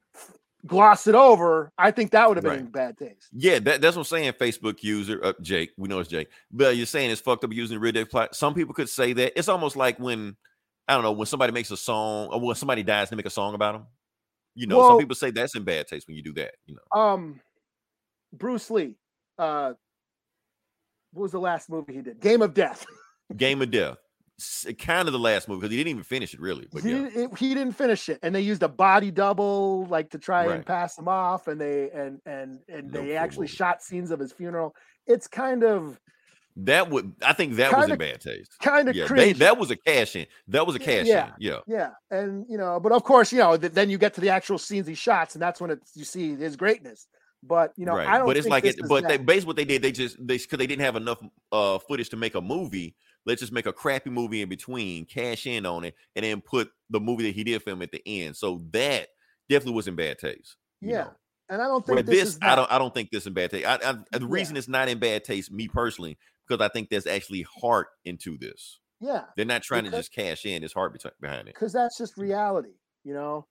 gloss it over, I think that would have been Right. bad taste. Yeah, that, that's what I'm saying. Facebook user, uh, Jake, we know it's Jake, but you're saying it's fucked up using real day plot. Some people could say that it's almost like when I don't know when somebody makes a song or when somebody dies, they make a song about them. You know, some people say that's in bad taste when you do that. You know, um Bruce Lee. Uh what was the last movie he did? Game of Death. Game of Death, kind of the last move because he didn't even finish it really. But he, yeah, didn't, it- he didn't finish it, and they used a body double like to try Right. and pass him off, and they and and and No they actually movie. shot scenes of his funeral. It's kind of that would I think that was in bad taste. kind of Yeah, they, that was a cash in. That was a cash Yeah. in. Yeah, yeah, and you know, but of course, you know, th- then you get to the actual scenes he shots, and that's when it's you see his greatness. But you know, right. I don't. but it's like it, But they basically what they did, they just they because they didn't have enough uh footage to make a movie. Let's just make a crappy movie in between, cash in on it, and then put the movie that he did film at the end. So that definitely was in bad taste. yeah, know. and I don't Where think this, this, is I don't, I don't think this in bad taste. I, I, the Yeah. reason it's not in bad taste, me personally, because I think there's actually heart into this. Yeah, They're not trying to just cash in. There's heart behind it. because that's just mm. reality you know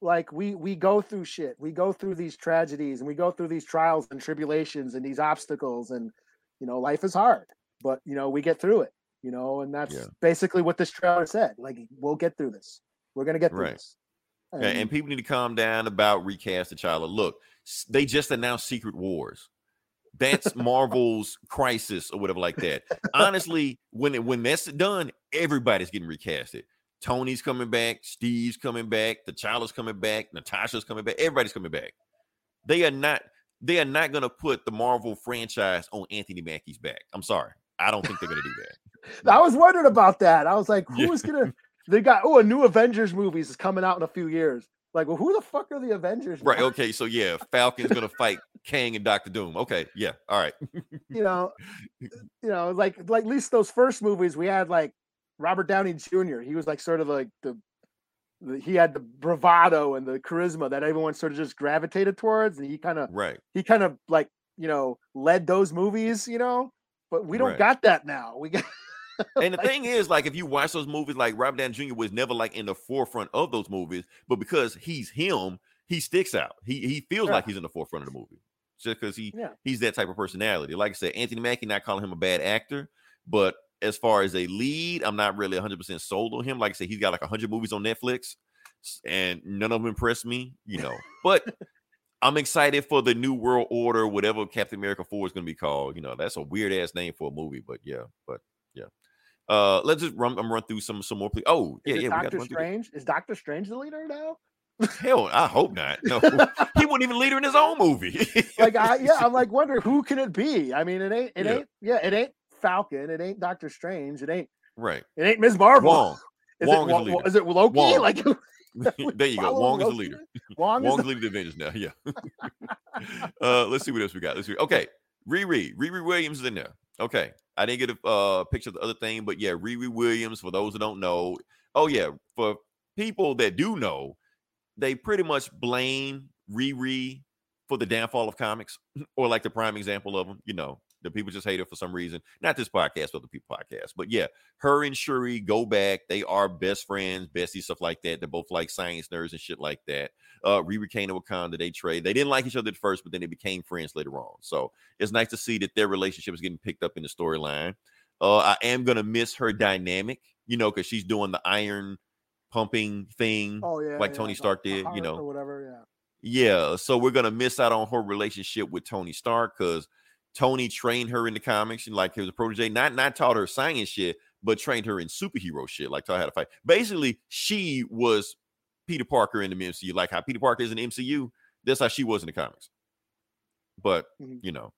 like we we go through shit we go through these tragedies and we go through these trials and tribulations and these obstacles and you know life is hard but you know we get through it you know and that's Yeah. basically what this trailer said like we'll get through this we're gonna get through Right. this Yeah, and people need to calm down about recast T'Challa. Look, they just announced Secret Wars. That's Marvel's crisis or whatever like that. Honestly, when it, when that's done, everybody's getting recasted. Tony's coming back, Steve's coming back, T'Challa is coming back, Natasha's coming back, everybody's coming back. They are not they are not gonna put the Marvel franchise on Anthony Mackie's back. I'm sorry. I don't think they're gonna do that. i was wondering about that i was like Yeah. who's gonna they got oh a new avengers movies is coming out in a few years Like, well, who the fuck are the Avengers? Right. now? Okay. So yeah, Falcon's gonna fight Kang and Doctor Doom. Okay. Yeah. All right. You know, you know, like like at least those first movies we had like Robert Downey Jr. He was like sort of like the, the he had the bravado and the charisma that everyone sort of just gravitated towards, and he kind of Right. he kind of like you know led those movies. You know, but we don't Right. got that now. We got And the thing is, like, if you watch those movies, like Robert Downey Jr. was never like in the forefront of those movies, but because he's him, he sticks out. He he feels like he's in the forefront of the movie. Just because he yeah. he's that type of personality. Like I said, Anthony Mackie, not calling him a bad actor, but as far as a lead, I'm not really 100% sold on him. Like I said, he's got like 100 movies on Netflix, and none of them impress me, you know. But I'm excited for the New World Order, whatever Captain America 4 is going to be called. You know, that's a weird ass name for a movie, but yeah, but yeah. Uh, let's just run. I'm run through some some more. Please. Oh, yeah, yeah. We got to Doctor Strange? Is Doctor Strange the leader now? Hell, I hope not. No, he wasn't even leader in his own movie. Like, I, yeah, I'm like wondering who can it be? I mean, it ain't, it Yeah. ain't, yeah, it ain't Falcon, it ain't Doctor Strange, it ain't, right. it ain't Ms. Marvel. Wong. Is Wong it, is the Wa- Wa- leader. is it Loki? Wong. Like, there you go. Wong is the leader. Wong, Wong's is leading the Avengers now. Yeah. uh, let's see what else we got. Let's see. Okay, Riri, Riri Williams is in there. Okay, I didn't get a uh, picture of the other thing, but yeah, Riri Williams. For those who don't know, oh yeah, for people that do know, they pretty much blame Riri for the downfall of comics, or like the prime example of them. You know, the people just hate her for some reason. Not this podcast, but the people podcast. But yeah, her and Shuri go back. They are best friends, besties, stuff like that. They're both like science nerds and shit like that. Uh, Riri Kane and Wakanda, they trade. They didn't like each other at first, but then they became friends later on. So it's nice to see that their relationship is getting picked up in the storyline. Uh, I am gonna miss her dynamic, you know, because she's doing the iron pumping thing. Oh yeah, like yeah, Tony Stark did, you know. whatever. Yeah. Yeah, so we're gonna miss out on her relationship with Tony Stark because Tony trained her in the comics and like he was a protege, not not taught her science shit, but trained her in superhero shit, like taught her how to fight. Basically, she was Peter Parker in the MCU, like how Peter Parker is in the MCU. That's how she was in the comics. But Mhm. you know,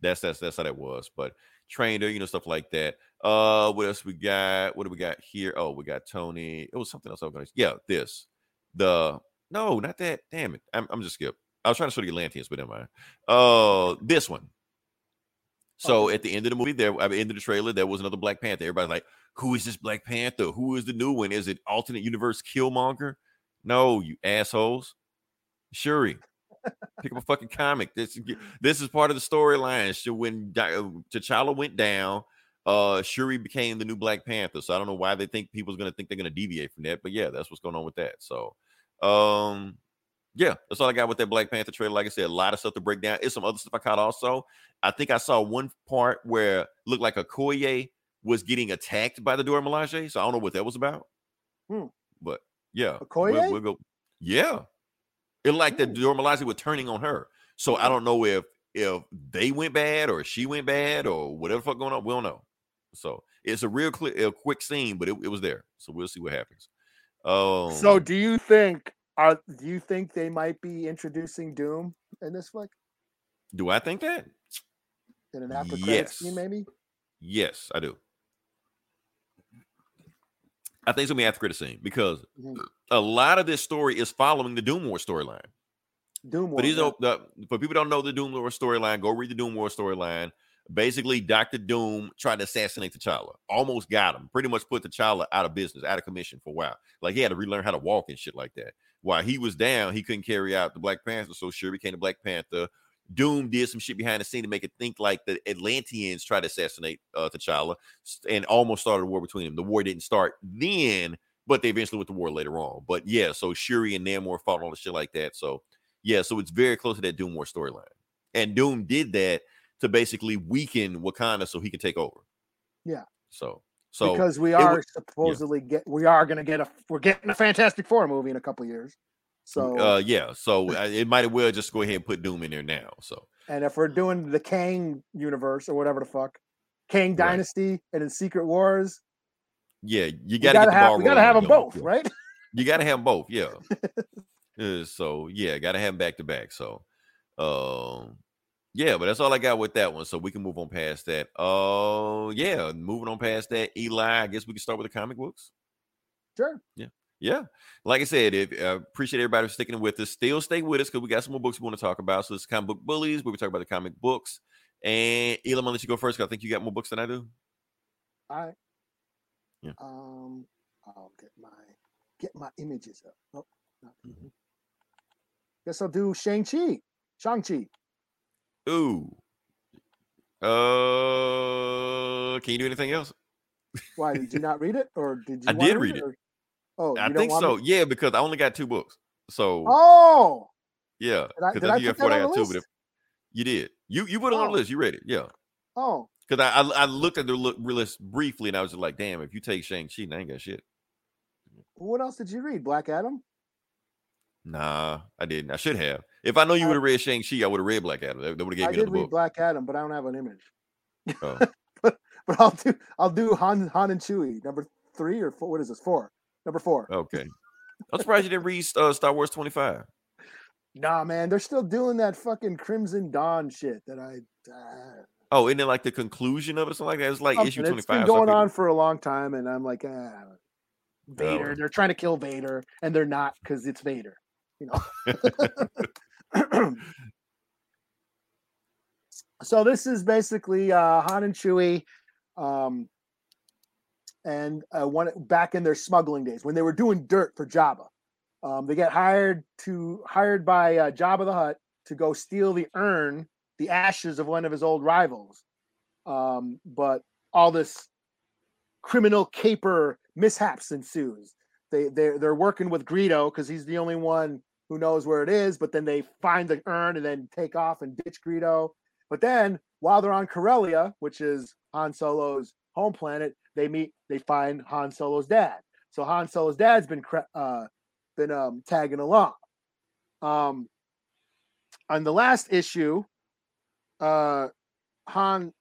that's that's that's how that was. But trained her, you know, stuff like that. Uh, what else we got? What do we got here? Oh, we got Tony. It was something else. I was gonna, yeah, this the no, not that. Damn it. I'm, I'm just skip. I was trying to show the Atlanteans, but never mind. Uh, this one. So this at the end of the movie, there at the end of the trailer, there was another Black Panther. Everybody's like, "Who is this Black Panther? Who is the new one? Is it alternate universe Killmonger?" No, you assholes. Shuri, pick up a fucking comic. This this is part of the storyline. So when uh, T'Challa went down, uh, Shuri became the new Black Panther. So I don't know why they think people's gonna think they're gonna deviate from that, but yeah, that's what's going on with that. So, um, yeah, that's all I got with that Black Panther trailer. Like I said, a lot of stuff to break down. It's some other stuff I caught also. I think I saw one part where it looked like Okoye was getting attacked by the Dora Milaje. So I don't know what that was about. Hmm. But yeah, Okoye? we'll, we'll go. Yeah, it like the Hmm. Dora Milaje were turning on her. So I don't know if if they went bad or she went bad or whatever the fuck going on. We don't know. So it's a real clear, a quick scene, but it, it was there. So we'll see what happens. Um, So do you think are do you think they might be introducing Doom in this flick do I think that? in an after Yes. scene maybe? Yes, I do. I think it's gonna be after credit scene because Mhm. a lot of this story is following the Doom War storyline. Doom War. But these yeah. the for people don't know the Doom War storyline, go read the Doom War storyline. Basically, Doctor Doom tried to assassinate T'Challa, almost got him, pretty much put T'Challa out of business, out of commission for a while. Like he had to relearn how to walk and shit like that. While he was down, he couldn't carry out the Black Panther, so Shuri became the Black Panther. Doom did some shit behind the scene to make it think like the Atlanteans tried to assassinate uh, T'Challa and almost started a war between them. The war didn't start then, but they eventually went to war later on. But yeah, so Shuri and Namor fought all the shit like that. So yeah, so it's very close to that Doom War storyline. And Doom did that to basically weaken Wakanda so he can take over. Yeah. So so because we are supposedly get we are gonna get a we're getting a Fantastic Four movie in a couple years. So uh yeah, so uh, it might as well just go ahead and put Doom in there now. So and if we're doing the Kang universe or whatever the fuck, Kang Right. Dynasty and in Secret Wars, yeah, you get the have ball we gotta have them you know. both, Yeah. right? You gotta have them both, yeah. Uh, so yeah, gotta have them back to back. So um yeah, but that's all I got with that one. So we can move on past that. Oh yeah, moving on past that. Eli, I guess we can start with the comic books. Sure. Yeah. Yeah. Like I said, if uh, appreciate everybody sticking with us. Still stay with us because we got some more books we want to talk about. So it's comic book bullies, where we talk about the comic books. And Eli, I'll let you go first because I think you got more books than I do. All right. Yeah. Um, I'll get my get my images up. Oh, Mhm. Guess I'll do Shang Chi. Shang Chi. Ooh. Uh, can you do anything else? Why did you not read it, or did you? I did read it. or- Oh, I think so. me- Yeah, because I only got two books. So Oh, yeah, I, because did I you got four. I got two. But if you did, you you put it on Oh. the list. You read it. Yeah. Oh, Because I, I I looked at the look list briefly and I was just like, damn, if you take Shang Chi, I ain't got shit. what else did you read? Black Adam. Nah, I didn't. I should have. If I know you would have read Shang Chi, I would have read Black Adam. That, would have gave I me did another read book. Black Adam, but I don't have an image. Oh. but but I'll do I'll do Han Han and Chewie number three or four. What is this? Four. Number four. Okay. I'm surprised you didn't read uh, Star Wars 25. Nah, man, they're still doing that fucking Crimson Dawn shit that I. Uh, Oh, isn't it like the conclusion of it? Something like that. It's like issue 25. It's been going on for a long time, and I'm like, ah, Vader. Oh. They're trying to kill Vader, and they're not because it's Vader. You know. so this is basically uh, Han and Chewie, um, and uh, one back in their smuggling days when they were doing dirt for Jabba. Um, they get hired to hired by uh, Jabba the Hutt to go steal the urn, the ashes of one of his old rivals. Um, but all this criminal caper mishaps ensues. They they're they're working with Greedo because he's the only one who knows where it is. But then they find the urn and then take off and ditch Greedo. But then while they're on Corellia, which is Han Solo's home planet, they meet they find Han Solo's dad. So Han Solo's dad's been uh been um tagging along. Um on the last issue, uh Han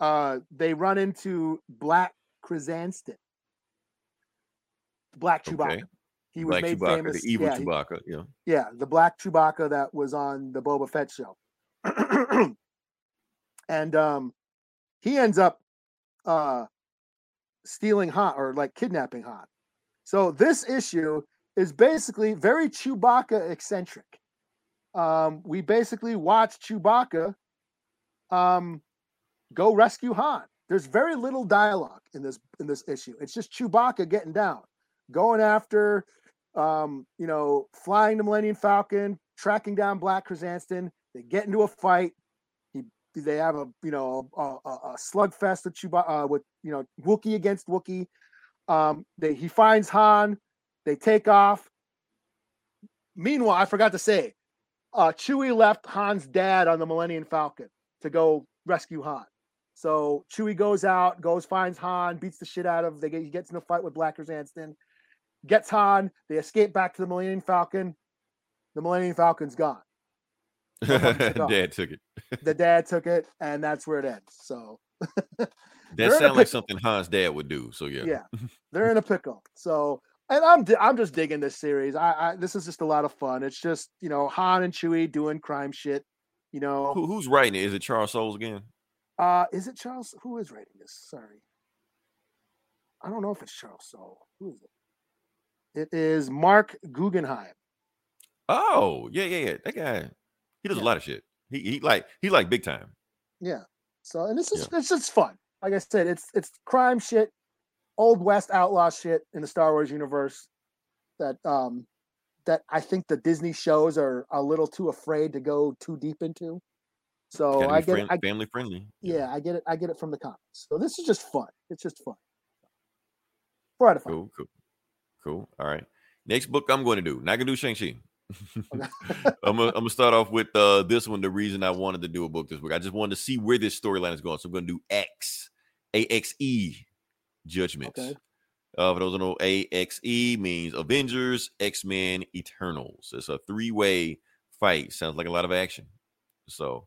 uh they run into Black Krrsantan. Black Chewbacca. Okay. He was Black made Chewbacca, famous. the evil yeah, he- Chewbacca. Yeah. yeah, the black Chewbacca that was on the Boba Fett show. and um he ends up uh stealing Han or like kidnapping Han. So this issue is basically very Chewbacca eccentric. Um we basically watch Chewbacca um go rescue Han. There's very little dialogue in this in this issue. It's just Chewbacca getting down, going after um, you know, flying the Millennium Falcon, tracking down Black Krrsantan. They get into a fight. He, they have a you know a, a, a slugfest with Chewbacca, uh, with you know Wookie against Wookie. Um, they he finds Han. They take off. Meanwhile, I forgot to say, uh, Chewie left Han's dad on the Millennium Falcon to go rescue Han. So Chewie goes out, goes finds Han, beats the shit out of. They get, he gets in a fight with Black Krrsantan gets Han. They escape back to the Millennium Falcon. The Millennium Falcon's gone. Dad took it. The dad took it, and that's where it ends. So That They're in a sounds like something Han's dad would do. So yeah. yeah, they're in a pickle. So and I'm di- I'm just digging this series. I, I this is just a lot of fun. It's just you know Han and Chewie doing crime shit. You know, Who, who's writing it? Is it Charles Soules again? uh, is it Charles? Who is writing this? Sorry, I don't know if it's Charles Soule. Who is it? It is Marc Guggenheim. Oh, yeah, yeah, yeah. That guy, he does Yeah. a lot of shit. He he like he like big time. Yeah. So and it's just it's just fun. Like I said, it's it's crime shit, old west outlaw shit in the Star Wars universe that um that I think the Disney shows are a little too afraid to go too deep into. So I get friend- it, I, family friendly. yeah, I get it. I get it from the comics. So this is just fun. It's just fun. Four out of five. Cool, cool, cool. All right. Next book I'm going to do. Not gonna do Shang Chi. I'm gonna, I'm gonna start off with uh this one. The reason I wanted to do a book this week, I just wanted to see where this storyline is going. So I'm gonna do X, A X E, Judgments. Okay. Uh, for those who know, AXE means Avengers, X Men, Eternals. It's a three way fight. Sounds like a lot of action. So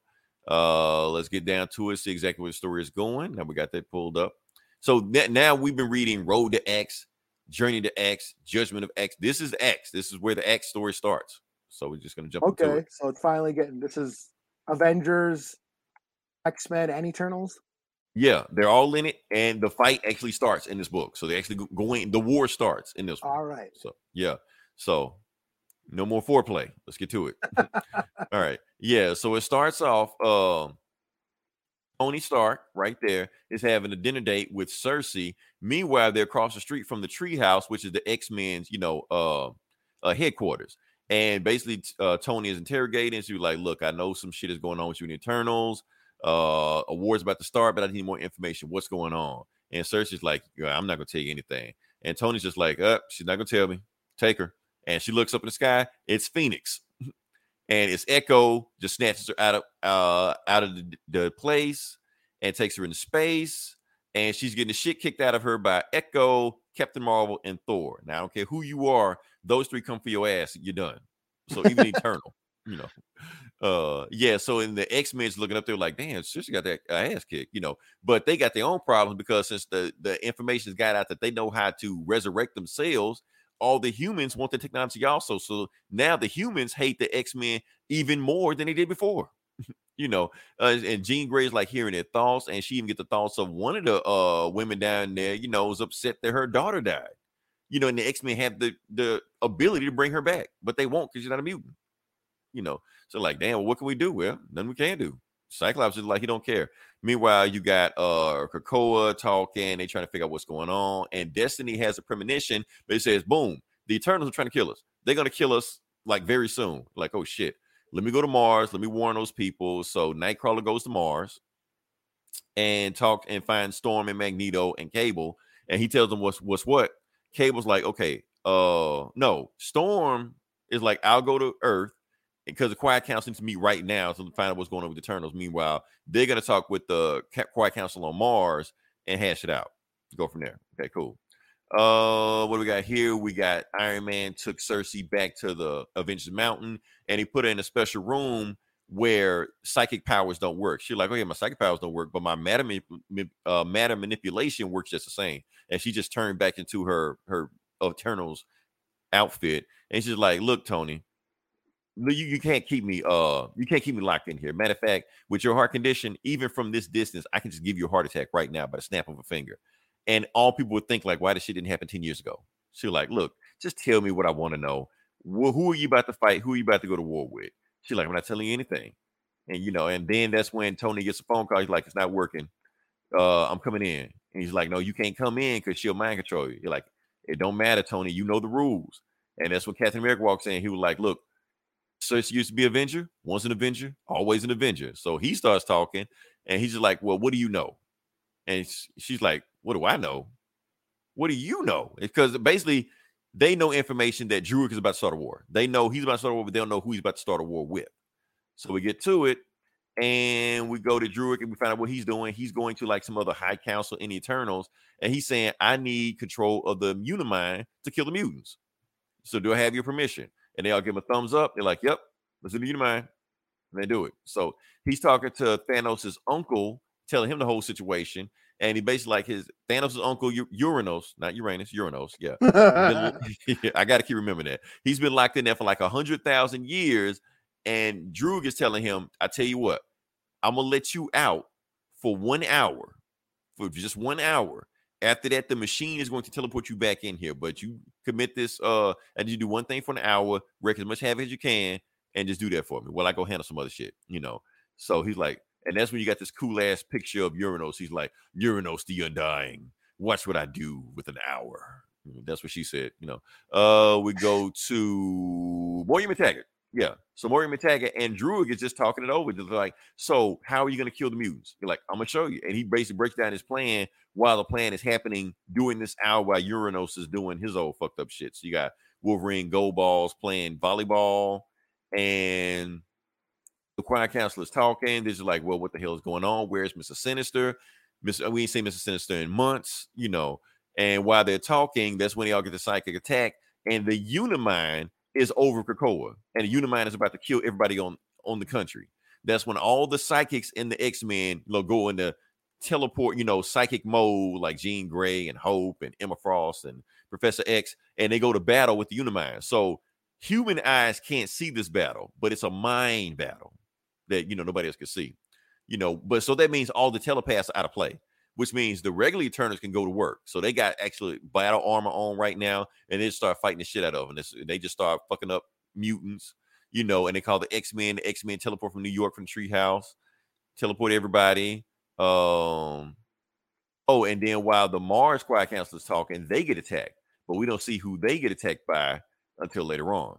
uh, let's get down to it, see exactly where the story is going. Now we got that pulled up. So that, now we've been reading Road to X, Journey to X, Judgment of X. This is X. This is where the X story starts. So we're just gonna jump Okay. it. So it's finally getting this is Avengers, X Men, and Eternals. Yeah, they're all in it, and the fight actually starts in this book. So they actually go- going. The war starts in this one. All right. So yeah. So no more foreplay. Let's get to it. All right. Yeah. So it starts off. Um Tony Stark, right there, is having a dinner date with Sersi. Meanwhile, they're across the street from the treehouse, which is the X-Men's, you know, uh, uh headquarters. And basically, uh, Tony is interrogating. She's like, "Look, I know some shit is going on with you the Eternals. Uh, a war's about to start, but I need more information. What's going on?" And Sersi's like, "Yeah, "I'm not gonna tell you anything." And Tony's just like, "Uh, she's not gonna tell me. Take her." And she looks up in the sky. It's Phoenix, and it's Echo. Just snatches her out of uh out of the, the place and takes her into space. And she's getting the shit kicked out of her by Echo, Captain Marvel, and Thor. Now I don't care who you are; those three come for your ass. You're done. So even Eternal, you know. Uh, yeah. So in the X Men's looking up, they're like, "Damn, sister got that ass kicked," you know. But they got their own problems because since the the information's got out that they know how to resurrect themselves, all the humans want the technology also. So now the humans hate the X Men even more than they did before. you know, uh, and Jean Grey's like hearing their thoughts, and she even get the thoughts of one of the uh women down there. You know, was upset that her daughter died. You know, and the X Men have the the ability to bring her back, but they won't because she's not a mutant. You know, so like, damn, well, what can we do? Well, nothing we can do. Cyclops is like he don't care. Meanwhile, you got uh Krakoa talking, they trying to figure out what's going on, and Destiny has a premonition, but it says, boom, the Eternals are trying to kill us. They're gonna kill us like very soon. Like, oh shit. Let me go to Mars. Let me warn those people. So Nightcrawler goes to Mars and talk and find Storm and Magneto and Cable, and he tells them what's what's what. Cable's like, okay, uh, no. Storm is like, I'll go to Earth because the Quiet Council needs to meet right now to find out what's going on with the Eternals. Meanwhile, they're gonna talk with the Quiet Council on Mars and hash it out. Go from there. Okay, cool. Uh, what do we got here? We got Iron Man took Sersi back to the Avengers Mountain, and he put her in a special room where psychic powers don't work. She's like, "Oh yeah, my psychic powers don't work, but my matter uh, matter manipulation works just the same." And she just turned back into her her Eternals outfit, and she's like, "Look, Tony, you, you can't keep me uh you can't keep me locked in here. Matter of fact, with your heart condition, even from this distance, I can just give you a heart attack right now by the snap of a finger. And all people would think like, why this shit didn't happen 10 years ago? She's like, look, just tell me what I want to know. Wh- who are you about to fight? Who are you about to go to war with? She's like, I'm not telling you anything. And you know, and then that's when Tony gets a phone call. He's like, it's not working. Uh, I'm coming in. And he's like, No, you can't come in because she'll mind control you. You're like, it don't matter, Tony. You know the rules. And that's when Captain America walks in. He was like, Look, Sersi used to be Avenger, once an Avenger, always an Avenger. So he starts talking, and he's just like, Well, what do you know? And she's like, What do I know? What do you know? Because basically, they know information that Druig is about to start a war. They know he's about to start a war, but they don't know who he's about to start a war with. So we get to it, and we go to Druig and we find out what he's doing. He's going to like some other high council in Eternals, and he's saying, I need control of the Unimind to kill the mutants. So do I have your permission? And they all give him a thumbs up. They're like, Yep, let's do the Unimind. And they do it. So he's talking to Thanos' uncle, telling him the whole situation. And he basically like his Thanos' uncle U- Uranus, not Uranus, Uranus, yeah. been- I got to keep remembering that. He's been locked in there for like a hundred thousand years, and Druig is telling him, "I tell you what, I'm gonna let you out for one hour, for just one hour. After that, the machine is going to teleport you back in here. But you commit this, uh, and you do one thing for an hour, wreck as much havoc as you can, and just do that for me. Well, I go handle some other shit, you know." So he's like, and that's when you got this cool ass picture of Uranos. He's like, Uranos the Undying. Watch what I do with an hour. That's what she said. You know. Uh, we go to Moira McTaggart. Yeah. So Moira McTaggart and Druig is just talking it over. Just like, so how are you gonna kill the mutants? You're like, I'm gonna show you. And he basically breaks down his plan while the plan is happening during this hour while Uranus is doing his old fucked up shit. So you got Wolverine Gold Balls playing volleyball and the Quiet Council is talking. They're just like, well, what the hell is going on? Where's Mr. Sinister? Mr. Uh, we ain't seen Mr. Sinister in months, you know. And while they're talking, that's when they all get the psychic attack. And the Unimind is over Krakoa. And the Unimind is about to kill everybody on, on the country. That's when all the psychics in the X-Men you know, go into teleport, you know, psychic mode, like Jean Grey and Hope and Emma Frost and Professor X, and they go to battle with the Unimind. So human eyes can't see this battle, but it's a mind battle that you know nobody else can see. you know. But so that means all the telepaths are out of play, which means the regular Eternals can go to work. So they got actually battle armor on right now, and they start fighting the shit out of them. They just start fucking up mutants, you know, and they call the X Men. The X Men teleport from New York from the treehouse, teleport everybody. Um, oh, and then while the Mars Squad Council is talking, they get attacked, but we don't see who they get attacked by until later on.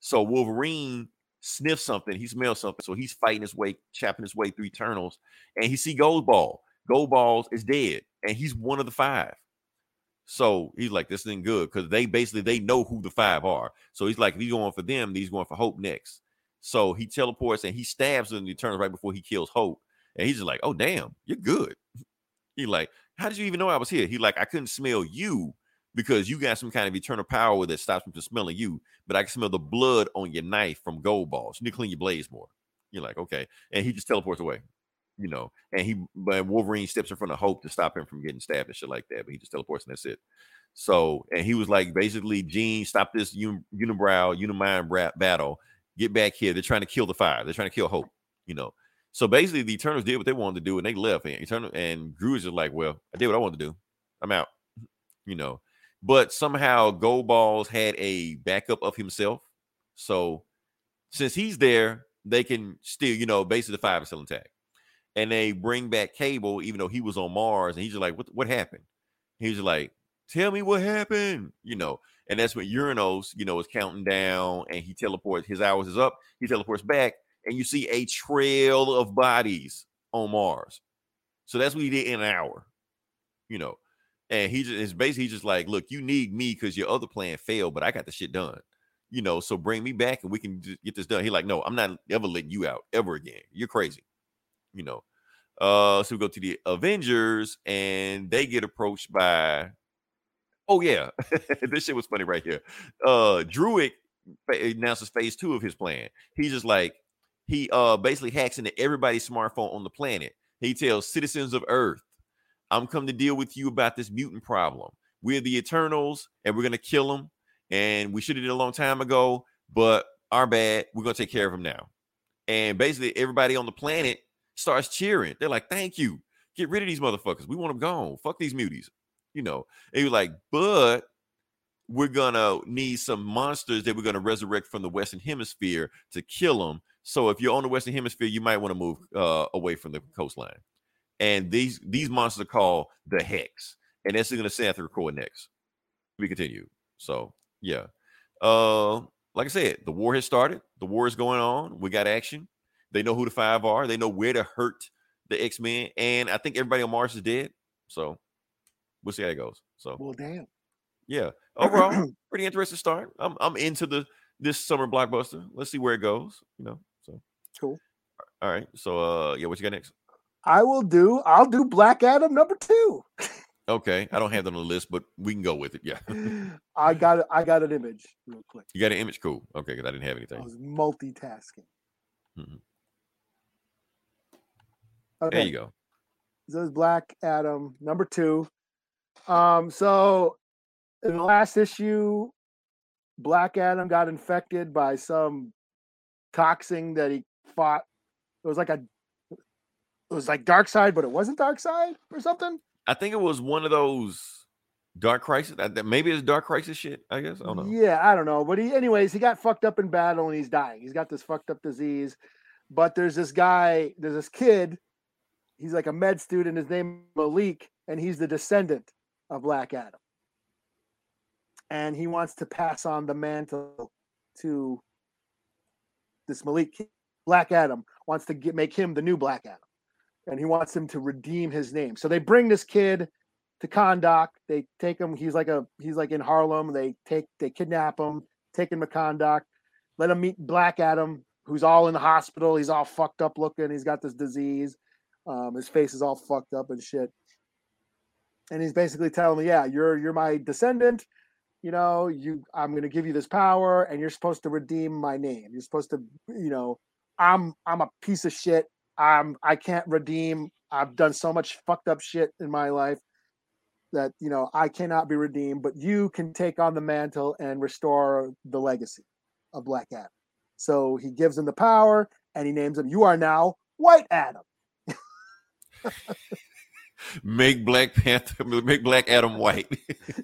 So Wolverine sniffs something, he smells something, so he's fighting his way, chapping his way through Eternals, and he see Gold Gold Balls is dead, and he's one of the five. So he's like, this isn't good because they basically they know who the five are. So he's like, if he's going for them, he's going for Hope next. So he teleports and he stabs in the Eternals right before he kills Hope, and he's just like, oh damn, you're good. He like, how did you even know I was here? He like, I couldn't smell you because you got some kind of eternal power that stops me from smelling you, but I can smell the blood on your knife from gold balls. You need to clean your blades more. You're like, okay. And he just teleports away, you know. And he but Wolverine steps in front of Hope to stop him from getting stabbed and shit like that. But he just teleports and that's it. So, and he was like, basically, Jean, stop this un- unibrow, unimind battle. Get back here. They're trying to kill the fire. They're trying to kill Hope, you know. So basically, the Eternals did what they wanted to do, and they left. And Eternal and Drew is just like, "Well, I did what I wanted to do. I'm out." You know, but somehow Gold Balls had a backup of himself. So since he's there, they can still, you know, basically the five is still intact. And they bring back Cable, even though he was on Mars, and he's just like, "What? What happened?" He's like, "Tell me what happened," you know. And that's when Uranos, you know, is counting down, and he teleports. His hours is up. He teleports back, and you see a trail of bodies on Mars. So that's what he did in an hour, you know. And he just is basically just like, look, you need me because your other plan failed, but I got the shit done, you know. So bring me back and we can get this done. He like, no, I'm not ever letting you out ever again. You're crazy, you know. Uh, so we go to the Avengers and they get approached by, oh yeah, this shit was funny right here. Uh, Druig announces phase two of his plan. He's just like, he uh basically hacks into everybody's smartphone on the planet. He tells citizens of Earth, I'm come to deal with you about this mutant problem. We're the Eternals, and we're gonna kill them. And we should have did a long time ago, but our bad. We're gonna take care of them now. And basically, everybody on the planet starts cheering. They're like, "Thank you. Get rid of these motherfuckers. We want them gone. Fuck these muties." You know. And was like, "But we're gonna need some monsters that we're gonna resurrect from the Western Hemisphere to kill them. So if you're on the Western Hemisphere, you might want to move uh, away from the coastline. And these these monsters are called the Hex, and that's gonna say after record next. We continue. So yeah, uh, like I said, the war has started. The war is going on. We got action. They know who the five are. They know where to hurt the X Men, and I think everybody on Mars is dead. So we'll see how it goes. So Well, damn. yeah, overall, pretty interesting start. I'm I'm into the this summer blockbuster. Let's see where it goes. You know, so Cool. all right. So uh, yeah, what you got next? I will do. I'll do Black Adam number two. Okay, I don't have that on the list, but we can go with it. Yeah, I got. it. I got an image real quick. you got an image, cool. Okay, because I didn't have anything. I was multitasking. Mhm. Okay. There you go. So it's Black Adam number two. Um, so in the last issue, Black Adam got infected by some toxin that he fought. It was like a it was like Darkseid, but it wasn't Darkseid or something. I think it was one of those Dark Crisis. That- Maybe it's Dark Crisis shit. I guess I don't know. Yeah, I don't know. But he anyways, he got fucked up in battle and he's dying. He's got this fucked up disease. But there's this guy, there's this kid, he's like a med student, his name Malik, and he's the descendant of Black Adam. And he wants to pass on the mantle to this Malik. Black Adam wants to get make him the new Black Adam. And he wants him to redeem his name. So they bring this kid to Kahndaq. They take him. He's like a he's like in Harlem. They take they kidnap him, take him to Kahndaq, let him meet Black Adam, who's all in the hospital. He's all fucked up looking. He's got this disease. Um, his face is all fucked up and shit. And he's basically telling me, "Yeah, you're you're my descendant. You know, you I'm gonna give you this power, and you're supposed to redeem my name. You're supposed to, you know, I'm I'm a piece of shit. I'm I can't redeem. I've done so much fucked up shit in my life that you know I cannot be redeemed, but you can take on the mantle and restore the legacy of Black Adam. So he gives him the power and he names him. You are now White Adam. Make Black Panther, make Black Adam white.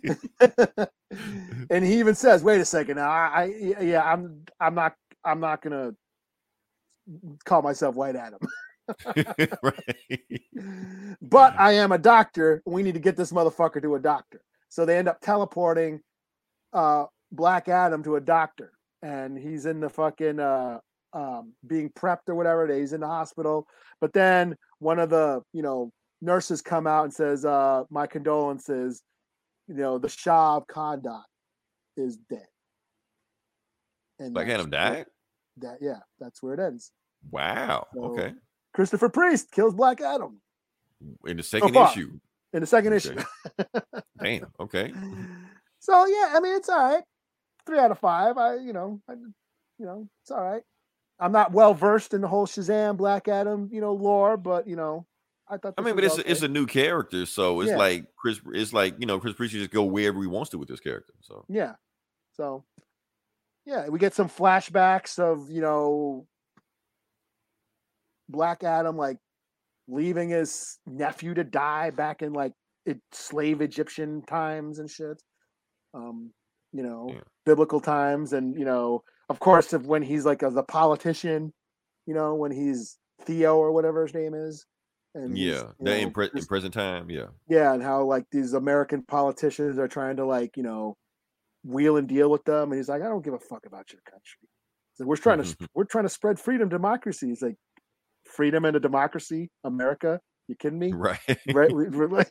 and he even says, "Wait a second, now I, I yeah, I'm I'm not I'm not gonna call myself White Adam, right. but I am a doctor. We need to get this motherfucker to a doctor." So they end up teleporting uh, Black Adam to a doctor, and he's in the fucking uh, um, being prepped or whatever. He's in the hospital, but then one of the you know nurses come out and says, uh, "My condolences." You know, the Shah of Kahndaq is dead. And Black Adam died. That yeah, that's where it ends. Wow. So- Okay. Christopher Priest kills Black Adam In the second far. issue. in the second Okay. issue. Damn. Okay. So yeah, I mean it's all right. Three out of five. I you know, I, you know, it's all right. I'm not well versed in the whole Shazam Black Adam, you know, lore, but you know, I thought. I mean, but it's a, it's a new character, so it's Yeah. like Chris. It's like you know, Chris Priest just go wherever he wants to with this character. So yeah. So yeah, we get some flashbacks of you know Black Adam like leaving his nephew to die back in like it, slave Egyptian times and shit. Um, you know, Yeah. biblical times, and you know, of course, of when he's like as a politician, you know, when he's Theo or whatever his name is. And yeah, that in, pre- in present time, yeah, yeah, and how like these American politicians are trying to like you know wheel and deal with them, and he's like, I don't give a fuck about your country. So we're trying to we're trying to spread freedom, democracy. He's like, freedom and a democracy, America. You kidding me? right. Right? we're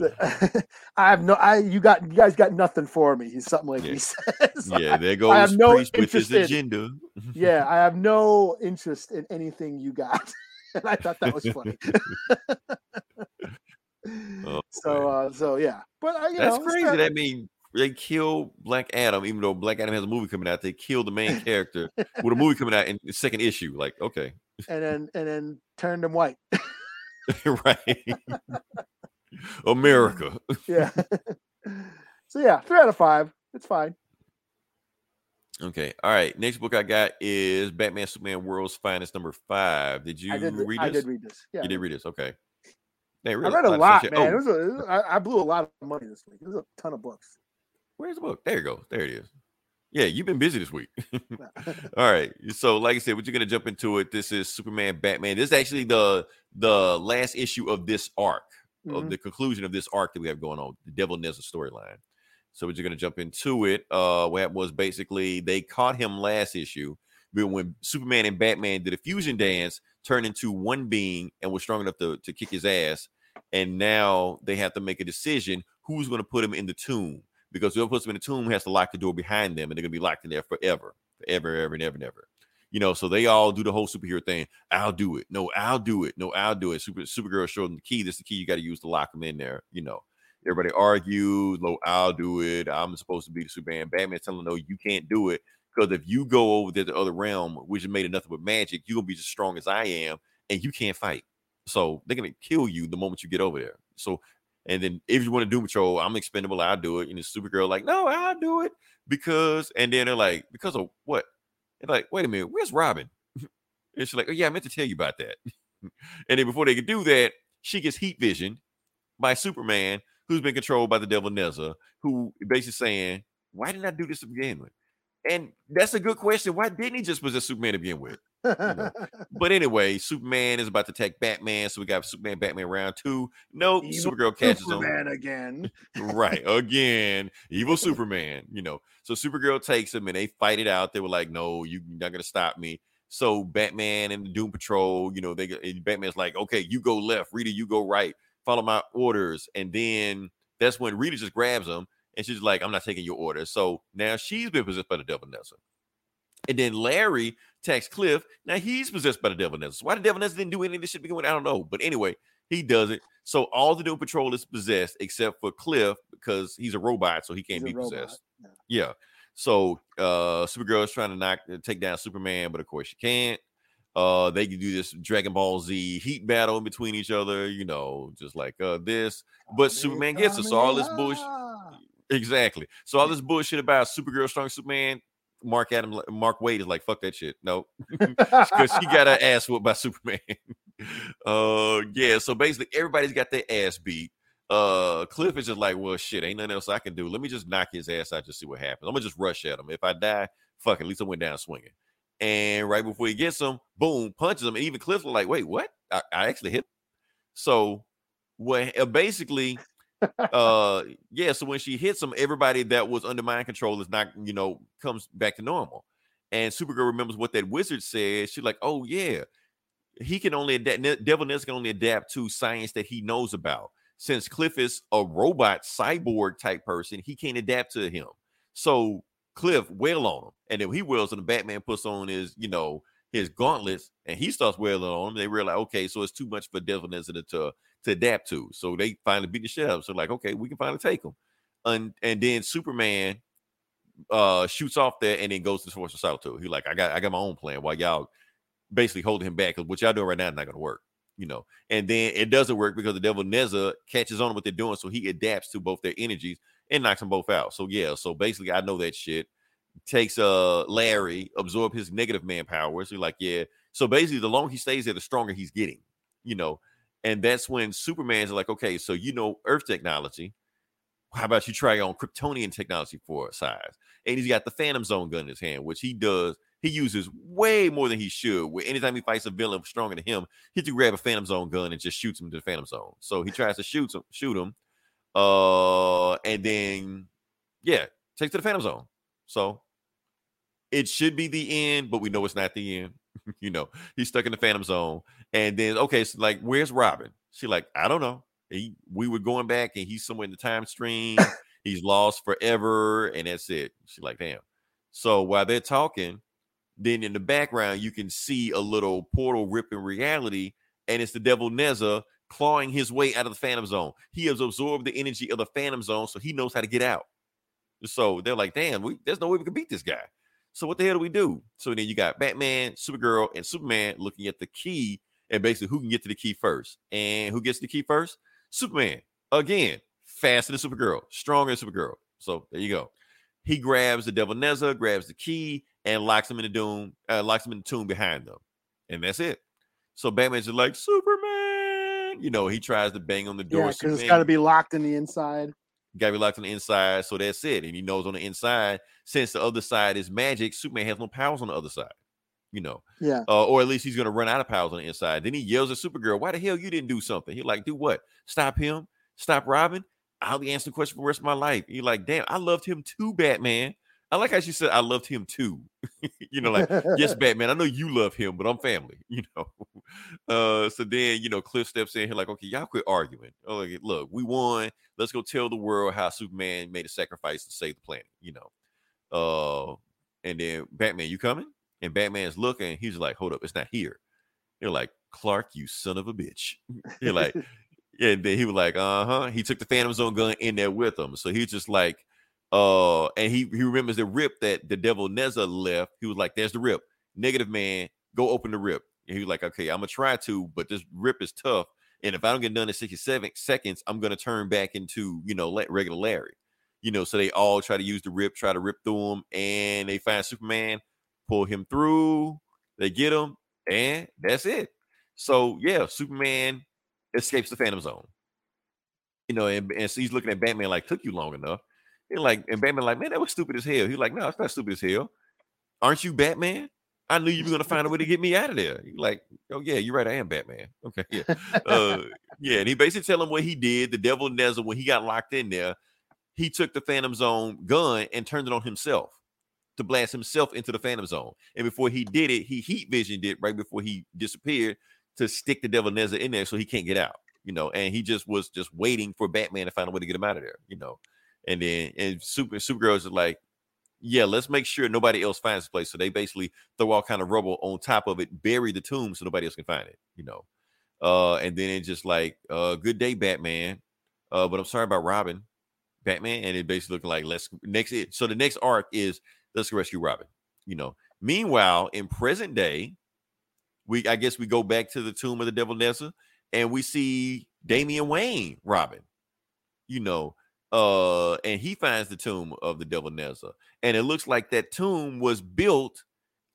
I have no. I you got you guys got nothing for me. He's something like Yeah. he says. yeah, there have goes no Priest with his in- agenda. yeah, I have no interest in anything you got. and I thought that was funny. Oh, so uh so yeah. But uh, you That's know, crazy. That mean they kill Black Adam, even though Black Adam has a movie coming out. They kill the main character with a movie coming out in the second issue. Like, okay, and then and then turned them white. right? America. yeah. so yeah, three out of five. It's fine. Okay. All right. Next book I got is Batman Superman World's Finest number five. Did you I did. re- read I this? did read this. Yeah, you did read this. Okay. Man, I read a lot, shit. man. Oh. It Oh, was a, it was- I, I blew a lot of money this week. Was a ton of books. where's the book? There you go. There it is. Yeah, you've been busy this week. All right. So, like I said, we're gonna jump into it. This is Superman Batman. This is actually the the last issue of this arc, of Mhm. the conclusion of this arc that we have going on, the Devil Nezha storyline. So we're just gonna jump into it. Uh what was basically they caught him last issue, but when Superman and Batman did a fusion dance, turned into one being and was strong enough to, to kick his ass. And now they have to make a decision who's gonna put him in the tomb because whoever puts them in the tomb has to lock the door behind them and they're gonna be locked in there forever, forever, ever, and ever, and ever. You know, so they all do the whole superhero thing. I'll do it. No, I'll do it. No, I'll do it. Super Supergirl showed them the key. This is the key you got to use to lock them in there. You know, everybody argues. No, I'll do it. I'm supposed to be the Superman. Batman's telling them, no, you can't do it because if you go over there to the other realm, which is made of nothing but magic, you're gonna be as strong as I am, and you can't fight. So they're gonna kill you the moment you get over there. So and then if you want to do patrol, I'm expendable, I'll do it. And the Supergirl, like, no, I'll do it because, and then they're like, because of what? They're like, wait a minute, where's Robin? and she's like, oh yeah, I meant to tell you about that. and then before they could do that, she gets heat visioned by Superman, who's been controlled by the devil Nezha, who basically saying, why didn't I do this with? And that's a good question. Why didn't he just possess Superman to begin with? know, But anyway, Superman is about to attack Batman, so we got Superman Batman round two. Nope, Evil Supergirl catches him Superman again. right again evil superman you know so supergirl takes him and they fight it out they were like no you're not gonna stop me so batman and the doom patrol you know they batman's like okay you go left rita you go right follow my orders and then that's when rita just grabs him and she's like i'm not taking your orders so now she's been possessed by the devil Nezha. and then larry attacks cliff now he's possessed by the devil Nezha. why the devil Nezha didn't do any of this shit to begin with i don't know but anyway he does it so all the Doom Patrol is possessed except for Cliff because he's a robot, so he can't He's be possessed. yeah. Yeah. So uh Supergirl is trying to knock take down Superman, but of course she can't. Uh they can do this Dragon Ball Z heat battle in between each other, you know, just like uh this. But Superman gets us. All this bullshit. Exactly. So all this bullshit about Supergirl strong Superman. Mark Adam Mark Waid is like, fuck that shit. No, because she got her ass whooped by Superman. uh, yeah. So basically, everybody's got their ass beat. Uh, Cliff is just like, well, shit, ain't nothing else I can do. Let me just knock his ass out, just see what happens. I'm gonna just rush at him. If I die, fuck, at least I went down swinging. And right before he gets him, boom, punches him. And even Cliff's like, wait, what? I, I actually hit. Him. So, what? Uh, basically, uh, yeah. So when she hits him, everybody that was under mind control is not, you know, comes back to normal. And Supergirl remembers what that wizard said. She's like, oh yeah, he can only adapt. Devil Ness can only adapt to science that he knows about. Since Cliff is a robot cyborg type person, he can't adapt to him. So Cliff wail on him, and then he wails, and the Batman puts on his, you know, his gauntlets, and he starts wailing on him. They realize, okay, so it's too much for Devil Ness to to adapt to. So they finally beat the shit him. So like, okay, we can finally take them. And and then Superman uh shoots off there and then goes to the Force of Solitude. He like, I got I got my own plan while y'all basically holding him back because what y'all doing right now is not gonna work, you know. And then it doesn't work because the devil Nezha catches on what they're doing, so he adapts to both their energies and knocks them both out. So yeah, so basically I know that shit. Takes uh Larry, absorb his negative man powers. So like, yeah. So basically, the longer he stays there, the stronger he's getting, you know. And that's when Superman's like, okay, so you know Earth technology. How about you try on Kryptonian technology for size? And he's got the Phantom Zone gun in his hand, which he does he uses way more than he should. Where anytime he fights a villain stronger than him, he to grab a Phantom Zone gun and just shoots him to the Phantom Zone. So he tries to shoot him, shoot him, uh, and then yeah, takes to the Phantom Zone. So it should be the end, but we know it's not the end. you know, he's stuck in the Phantom Zone, and then okay, so like, where's Robin? She like, I don't know. He, we were going back, and he's somewhere in the time stream. he's lost forever, and that's it. She's like, damn. So while they're talking, then in the background, you can see a little portal ripping reality, and it's the devil Nezha clawing his way out of the Phantom Zone. He has absorbed the energy of the Phantom Zone, so he knows how to get out. So they're like, damn, we, there's no way we can beat this guy. So what the hell do we do? So then you got Batman, Supergirl, and Superman looking at the key and basically who can get to the key first. And who gets the key first? Superman. Again, faster than Supergirl, stronger than Supergirl. So there you go. He grabs the Devil Nezha, grabs the key, and locks him in the doom, uh, locks him in the tomb behind them, and that's it. So Batman's just like Superman, you know. He tries to bang on the door. Yeah, because it's got to be locked in the inside. Got to be locked on the inside, so that's it. And he knows on the inside, since the other side is magic, Superman has no powers on the other side. You know, yeah, uh, or at least he's gonna run out of powers on the inside. Then he yells at Supergirl, "Why the hell you didn't do something?" He like, "Do what? Stop him? Stop Robin? I'll be answering the question for the rest of my life." You're like, "Damn, I loved him too, Batman." I like how she said, I loved him too. you know, like, yes, Batman, I know you love him, but I'm family, you know. Uh, so then, you know, Cliff steps in here, like, okay, y'all quit arguing. Oh, like, look, we won. Let's go tell the world how Superman made a sacrifice to save the planet, you know. Uh, and then Batman, you coming? And Batman's looking, he's like, hold up, it's not here. They're like, Clark, you son of a bitch. You're like, and then he was like, uh-huh. He took the Phantom Zone gun in there with him. So he's just like, uh, and he he remembers the rip that the devil Nezha left. He was like, "There's the rip. Negative man, go open the rip." And he was like, "Okay, I'm gonna try to, but this rip is tough. And if I don't get done in 67 seconds, I'm gonna turn back into you know regular Larry." You know, so they all try to use the rip, try to rip through him, and they find Superman, pull him through. They get him, and that's it. So yeah, Superman escapes the Phantom Zone. You know, and, and so he's looking at Batman like, "Took you long enough." And like, and Batman like, man, that was stupid as hell. He's like, no, it's not stupid as hell. Aren't you Batman? I knew you were gonna find a way to get me out of there. He's like, oh yeah, you're right, I am Batman. Okay, yeah, uh, yeah. And he basically tell him what he did. The Devil Nezha, when he got locked in there, he took the Phantom Zone gun and turned it on himself to blast himself into the Phantom Zone. And before he did it, he heat visioned it right before he disappeared to stick the Devil Nezha in there so he can't get out. You know, and he just was just waiting for Batman to find a way to get him out of there. You know, and then and Super Supergirls are like, yeah, let's make sure nobody else finds the place. So they basically throw all kind of rubble on top of it, bury the tomb so nobody else can find it, you know. Uh, and then it's just like, uh, good day, Batman. Uh, but I'm sorry about Robin, Batman, and it basically looking like let's next. It, So the next arc is let's rescue Robin. You know. Meanwhile, in present day, we I guess we go back to the tomb of the Devil Nezha, and we see Damian Wayne Robin. You know, uh, and he finds the tomb of the devil Nezha, and it looks like that tomb was built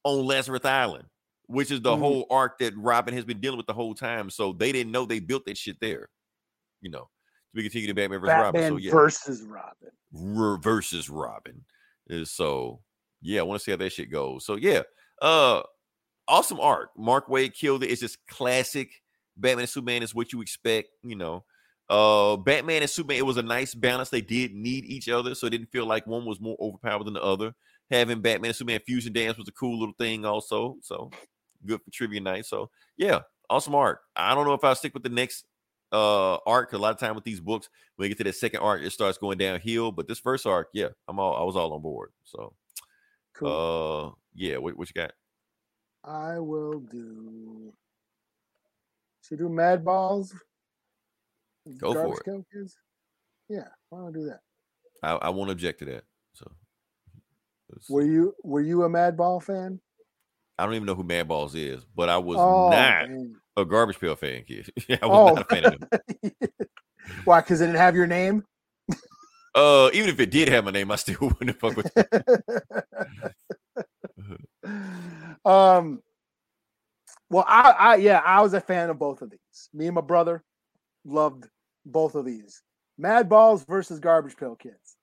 on Lazarus Island. which is the Mhm. whole arc that Robin has been dealing with the whole time. So they didn't know they built that shit there. You know, we continue to Batman versus Robin. So yeah, versus Robin. R- versus Robin. Is so yeah, I want to see how that shit goes. So yeah, uh, awesome art. Mark Waid killed it. It's just classic Batman and Superman is what you expect. You know, uh, Batman and Superman. It was a nice balance. They did need each other, so it didn't feel like one was more overpowered than the other. Having Batman and Superman fusion dance was a cool little thing, also. So good for trivia night. So yeah, awesome art. I don't know if I'll stick with the next uh arc. A lot of time with these books, when you get to the second arc, it starts going downhill. But this first arc, yeah, I'm all I was all on board. So Cool. uh yeah, what, what you got? I will do. Should we do Mad Balls? Go for it. Kids? Yeah, why don't I do that? I, I won't object to that. So Were you were you a Mad Ball fan? I don't even know who Mad Balls is, but I was oh, not man. a garbage pail fan kid. I was Oh. not a fan of them. Why? Because it didn't have your name. Uh, even if it did have my name, I still wouldn't fuck with it. um. Well, I, I, yeah, I was a fan of both of these. Me and my brother loved both of these. Mad Balls versus Garbage Pail Kids.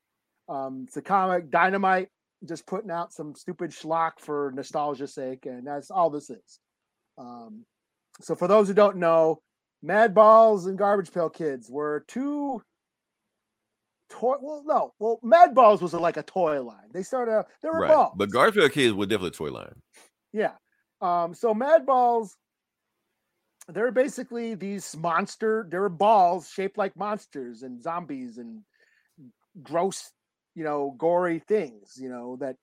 Um, it's a comic, Dynamite, just putting out some stupid schlock for nostalgia's sake, and that's all this is. Um, so, for those who don't know, Mad Balls and Garbage Pail Kids were two toy. Well, no, well, Mad Balls was like a toy line. They started, out, they were right. balls. But Garfield kids were definitely a toy line. Yeah. Um, so Mad Balls, they're basically these monster, They're balls shaped like monsters and zombies and gross, you know, gory things, you know, that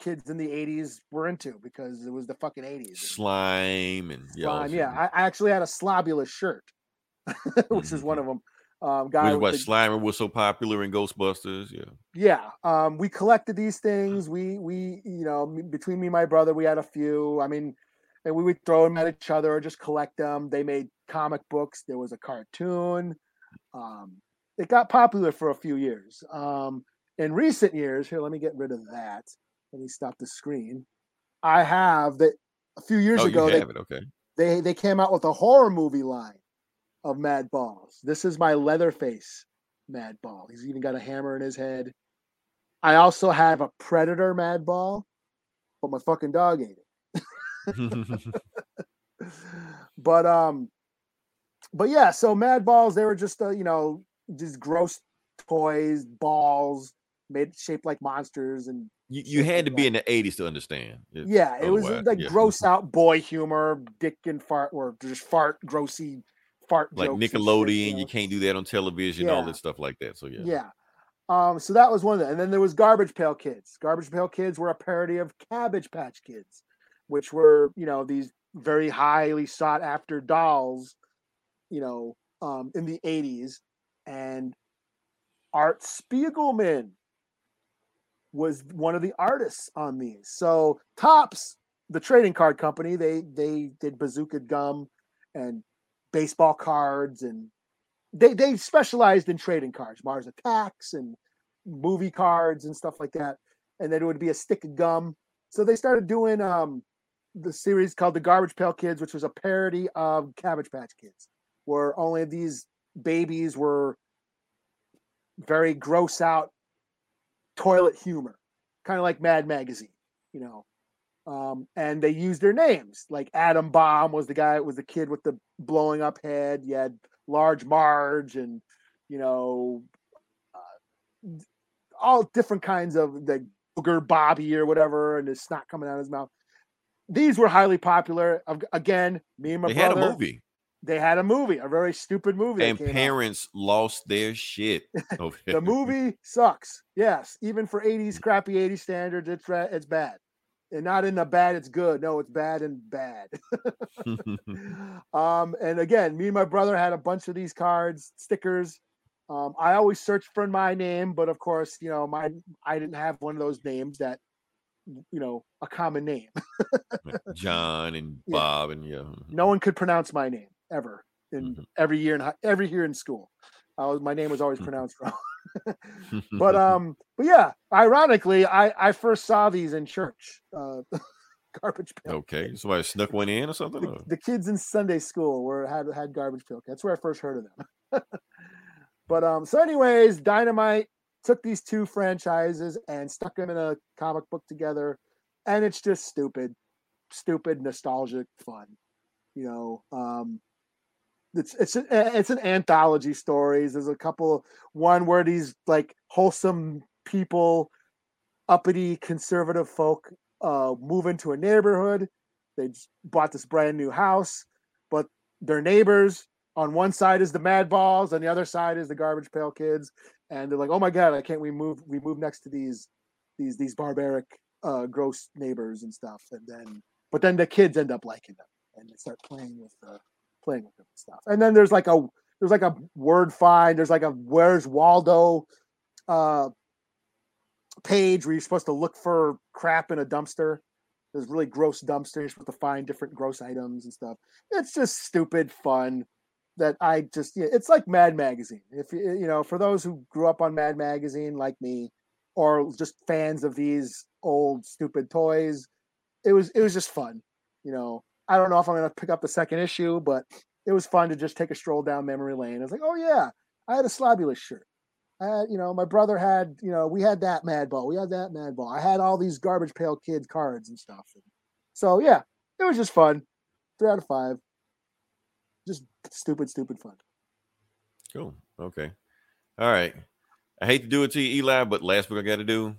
kids in the 80s were into because it was the fucking 80s. Slime and yeah, Slime, yeah. I, I actually had a Slobulus shirt, which is one of them. Um, guy the- Slimer was so popular in Ghostbusters. Yeah. yeah um we collected these things. We we you know between me and my brother we had a few. I mean and we would throw them at each other or just collect them they made comic books. There was a cartoon. Um it got popular for a few years. Um in recent years here let me get rid of that. Let me stop the screen. I have that a few years oh, ago they, it. Okay. they they came out with a horror movie line of Mad Balls. This is my Leatherface Mad Ball. He's even got a hammer in his head. I also have a Predator Mad Ball, but my fucking dog ate it. but um, but yeah. So Mad Balls, they were just uh, you know just gross toys, balls made shaped like monsters, and you, you had to be in the 80s to understand. Yeah, it was like yeah. gross out boy humor, dick and fart, or just fart, grossy fart. like shit, Nickelodeon, know? you can't do that on television, all Yeah. that stuff like that. So yeah. Yeah. Um, so that was one of them. And then there was Garbage Pail Kids. Garbage Pail Kids were a parody of Cabbage Patch Kids, which were, you know, these very highly sought after dolls, you know, um, in the 80s. And Art Spiegelman was one of the artists on these. So Topps, the trading card company, they they did bazooka gum and baseball cards and they they specialized in trading cards, Mars Attacks and movie cards and stuff like that. And then it would be a stick of gum. So they started doing um the series called The Garbage Pail Kids, which was a parody of Cabbage Patch Kids, where only these babies were very gross out toilet humor, kind of like Mad Magazine, you know. Um, and they used their names. Like Adam Bomb was the guy, was the kid with the blowing up head. You had Large Marge and you know uh, all different kinds of the booger Bobby or whatever, and his snot coming out of his mouth. These were highly popular. Again, me and my They brother. had a movie, They had a movie, a very stupid movie. and came out. parents lost their shit. the movie sucks. Yes, even for 80s crappy 80s standards, it's it's bad. And not in the bad, it's good. No, it's bad and bad. um, and again, me and my brother had a bunch of these cards, stickers. Um, I always searched for my name, but of course, you know, my I didn't have one of those names that you know, a common name. John and Yeah. Bob and yeah. No one could pronounce my name ever in Mhm. every year in every year in school. I was, my name was always pronounced wrong. But um but yeah ironically i i first saw these in church uh, garbage pail. Okay, somebody snuck one in or something. The, or- the kids in Sunday school were had had garbage pail. That's where I first heard of them. but um, so anyways, Dynamite took these two franchises and stuck them in a comic book together, and it's just stupid, stupid, nostalgic fun. You know, um, it's it's a, it's an anthology stories. There's a couple, one where these like wholesome people, uppity conservative folk, uh, move into a neighborhood. They bought this brand new house, but their neighbors on one side is the mad balls, on the other side is the garbage pail kids, and they're like, "Oh my god, I can't we move we move next to these these these barbaric, uh, gross neighbors and stuff." And then, but then the kids end up liking them, and they start playing with the playing with and stuff. And then there's like a there's like a word find. There's like a Where's Waldo uh, page where you're supposed to look for crap in a dumpster. There's really gross dumpster. You're supposed to find different gross items and stuff. It's just stupid fun that I just yeah, it's like Mad Magazine. If you you know, for those who grew up on Mad Magazine like me, or just fans of these old stupid toys, it was it was just fun. You know, I don't know if I'm gonna pick up the second issue, but it was fun to just take a stroll down memory lane. I was like, oh yeah, I had a Slobulus shirt. I had, you know, my brother had, you know, we had that Mad Ball, we had that Mad Ball. I had all these Garbage Pail Kids cards and stuff. So yeah, it was just fun. Three out of five. Just stupid, stupid fun. Cool. Okay. All right. I hate to do it to you, Eli, but last book I got to do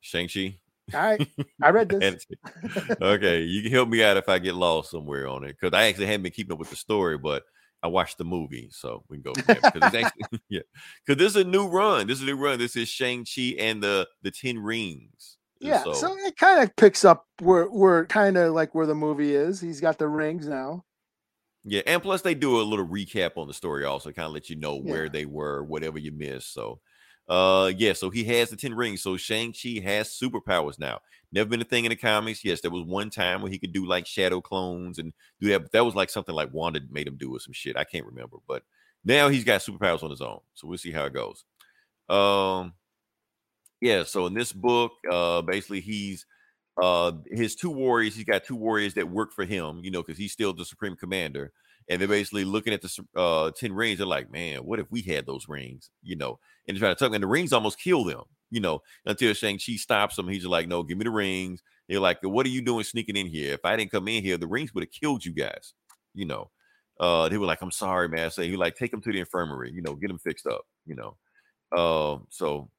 Shang Chi. All right, I read this. okay, you can help me out if I get lost somewhere on it because I actually haven't been keeping up with the story, but I watched the movie, so we can go. From there. 'Cause it's actually, yeah, because this is a new run. This is a new run. This is Shang Chi and the the Ten Rings. And Yeah, so, it kind of picks up where where kind of like where the movie is. He's got the rings now. Yeah, and plus they do a little recap on the story also, kind of let you know where Yeah. they were, whatever you missed. So, uh, yeah, so he has the Ten Rings. So Shang Chi has superpowers now. Never been a thing in the comics. Yes, there was one time where he could do like shadow clones and do that. But that was like something like Wanda made him do or some shit. I can't remember, but now he's got superpowers on his own. So we'll see how it goes. Um, yeah. So in this book, uh, basically he's uh his two warriors he's got two warriors that work for him you know because he's still the supreme commander and they're basically looking at the uh 10 rings they're like man what if we had those rings? You know and trying to them and the rings almost kill them you know until shang-chi stops them he's like no give me the rings. They're like what are you doing sneaking in here? If i didn't come in here the rings would have killed you guys you know uh they were like i'm sorry man. So he like take them to the infirmary you know get them fixed up you know um so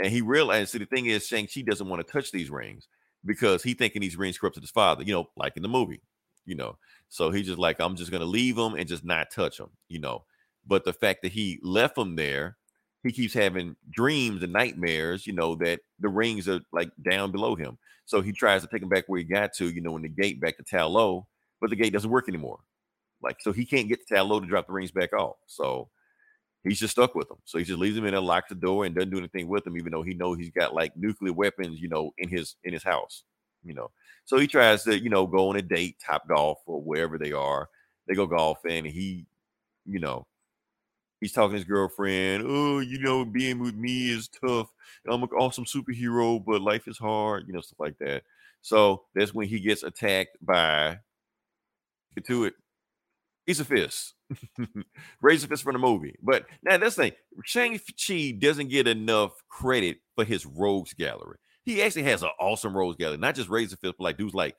and he realized see the thing is shang-chi doesn't want to touch these rings because he thinking these rings corrupted his father, you know, like in the movie, you know. So he's just like, I'm just gonna leave them and just not touch them, you know. But the fact that he left them there, he keeps having dreams and nightmares, you know, that the rings are like down below him. So he tries to take them back where he got to, you know, in the gate back to Ta Lo, but the gate doesn't work anymore. Like, so he can't get to Ta Lo to drop the rings back off. So he's just stuck with them. So he just leaves them in there, locks the door, and doesn't do anything with them, even though he knows he's got like nuclear weapons, you know, in his in his house. You know, so he tries to, you know, go on a date, top golf or wherever they are. They go golfing, and he, you know, he's talking to his girlfriend. Oh, you know, being with me is tough. I'm an awesome superhero, but life is hard, you know, stuff like that. So that's when he gets attacked by get to it. He's a fist. Razor Fist from the movie. But now that's the thing. Shang-Chi doesn't get enough credit for his rogues gallery. He actually has an awesome rogues gallery, not just Razor Fist, but like dudes like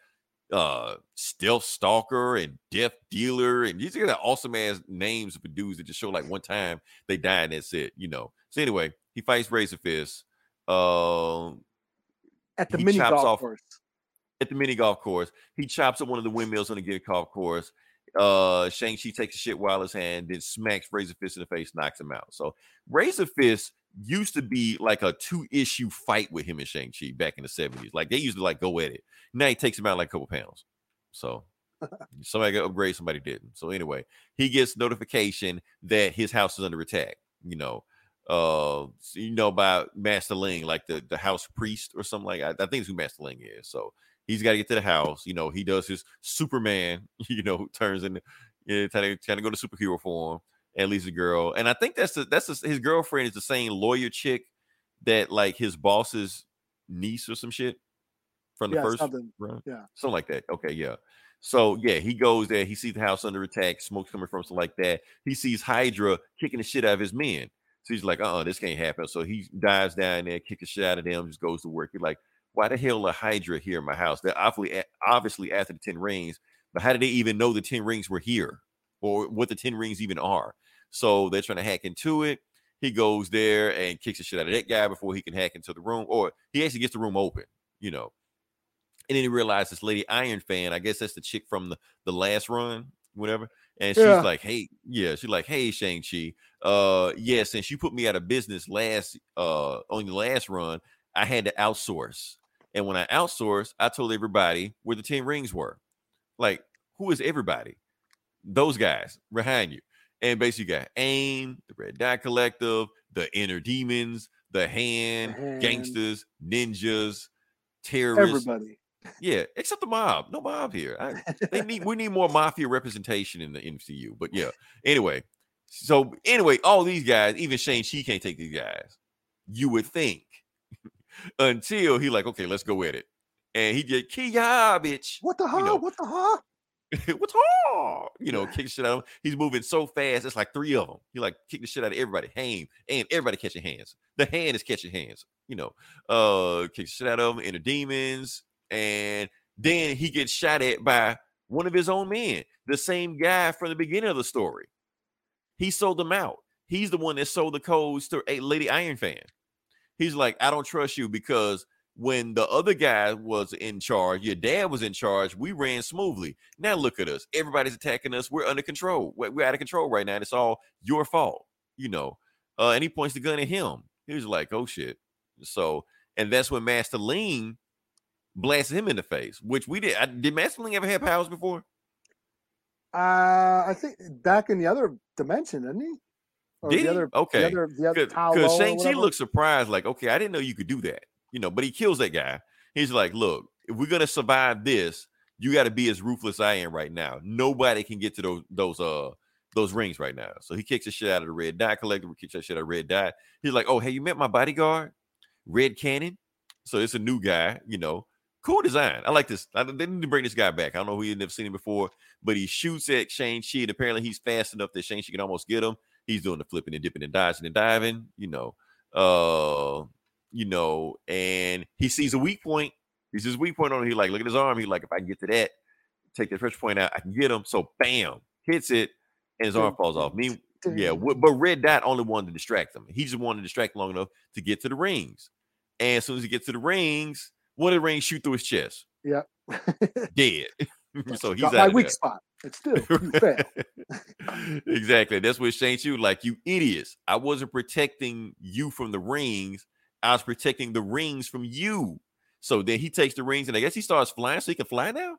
uh Stealth Stalker and Death Dealer. And these are the awesome ass names for dudes that just show like one time they die and that's it, you know. So anyway, he fights Razor Fist. Um At the mini chops golf off- course. at the mini golf course. He chops up one of the windmills on the good golf course. Uh, Shang-Chi takes a shit while his hand, then smacks Razor Fist in the face, knocks him out. So Razor Fist used to be like a two-issue fight with him and Shang-Chi back in the 70s. Like they used to like go at it. Now he takes him out like a couple pounds. So somebody got upgrade, somebody didn't. So anyway, he gets notification that his house is under attack. You know, uh, you know about Master Ling, like the the house priest or something like. I, I think it's who Master Ling is. So he's got to get to the house. You know, he does his Superman. You know, turns into yeah, trying to trying to go to superhero form and leaves a girl. And I think that's the, that's the, his girlfriend is the same lawyer chick that like his boss's niece or some shit. from the Yeah, first something. run? yeah. something like that. Okay, yeah. So yeah, he goes there. He sees the house under attack, smoke's coming from something like that. He sees Hydra kicking the shit out of his men. So he's like, "Uh, uh this can't happen." So he dives down there, kicks the shit out of them, just goes to work. He's like, "Why the hell a Hydra here in my house?" They're obviously obviously after the ten rings, but how did they even know the ten rings were here or what the ten rings even are? So they're trying to hack into it. He goes there and kicks the shit out of that guy before he can hack into the room, or he actually gets the room open, you know. And then he realized this lady Iron Fan, I guess that's the chick from the, the last run, whatever. And she's Yeah. like, hey, yeah, she's like, hey, Shang-Chi, uh, yeah, since you put me out of business last uh on the last run, I had to outsource. And when I outsourced, I told everybody where the 10 rings were. Like, who is everybody? Those guys behind you. And basically you got AIM, the Red Dot Collective, the Inner Demons, the Hand, Hand. gangsters, ninjas, terrorists. Everybody. Yeah, except the mob. No mob here. I, they need we need more mafia representation in the MCU. But yeah, anyway. So anyway, all these guys, even Shane, she can't take these guys. You would think until he like, okay, let's go at it, and he get Kia, bitch. What the hell? know, what the hell? What's wrong? You know, kick shit out of him. He's moving so fast. It's like three of them. He like kick the shit out of everybody. Hand and everybody catching hands. The hand is catching hands. You know, uh, kick shit out of him in the demons, and then he gets shot at by one of his own men, the same guy from the beginning of the story. He sold them out. He's the one that sold the codes to a Lady Iron Fan. He's like, I don't trust you because when the other guy was in charge, your dad was in charge, we ran smoothly. Now look at us. Everybody's attacking us. We're under control. We're, we're out of control right now. And it's all your fault, you know. Uh, and he points the gun at him. He was like, oh shit. So, and that's when Master Lean blasted him in the face, which we did. I, did Master Lean ever have powers before? Uh, I think back in the other dimension, didn't he? Or Did the he? other, Okay. The other, the other Because Lo or Shang-Chi whatever? looks surprised, like, okay, I didn't know you could do that. You know, but he kills that guy. He's like, look, if we're gonna survive this, you got to be as ruthless as I am right now. Nobody can get to those those uh those rings right now. So he kicks the shit out of the red dot collector, kicks that shit out of red dot. He's like, Oh, hey, you met my bodyguard, Red Cannon. So it's a new guy, you know. Cool design. I like this. I they need to bring this guy back. I don't know who you've never seen him before, but he shoots at Shang-Chi, and apparently he's fast enough that Shang-Chi can almost get him. He's doing the flipping and dipping and dodging and diving, you know. Uh, you know, and he sees a weak point. He sees a weak point on it. He like, look at his arm. He like, if I can get to that, take the pressure point out, I can get him. So bam, hits it, and his arm falls off. Me, yeah, but Red Dot only wanted to distract him. He just wanted to distract long enough to get to the rings. And as soon as he gets to the rings, one of the rings shoot through his chest, Yeah. dead. so he's Got out my of weak there. spot. It's still exactly. That's what Shang-Chi was like, you idiots. I wasn't protecting you from the rings. I was protecting the rings from you. So then he takes the rings and I guess he starts flying so he can fly now.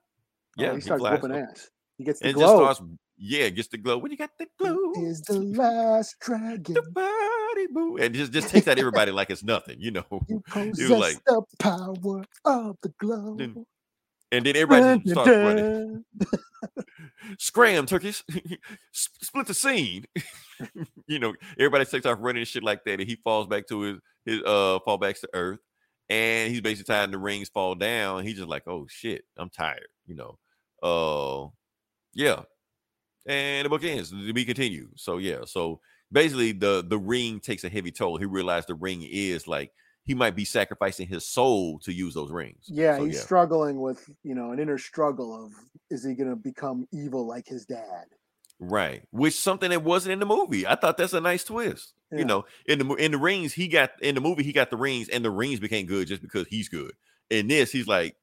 Oh, yeah, Oh, he starts flies. whooping ass. He gets the And just glow. starts, yeah, gets the glow. When you got the glow, Is the last dragon. the body boo, and just just takes out everybody like it's nothing, you know. You possess like- the power of the glow. Then And then everybody Dun, starts dun, running. Scram, turkeys, split the scene. you know, everybody takes off running and shit like that, and he falls back to his his uh fall back to earth, and he's basically tired. The rings fall down. He's just like, oh shit, I'm tired. You know, uh, yeah. And the book ends. To be continued. So yeah. So basically, the the ring takes a heavy toll. He realized the ring is like he might be sacrificing his soul to use those rings. Yeah, So, he's struggling with, you know, an inner struggle of is he gonna become evil like his dad? Right, which something that wasn't in the movie. I thought that's a nice twist. Yeah. You know, in the in the rings, he got in the movie, he got the rings, and the rings became good just because he's good. In this, he's like,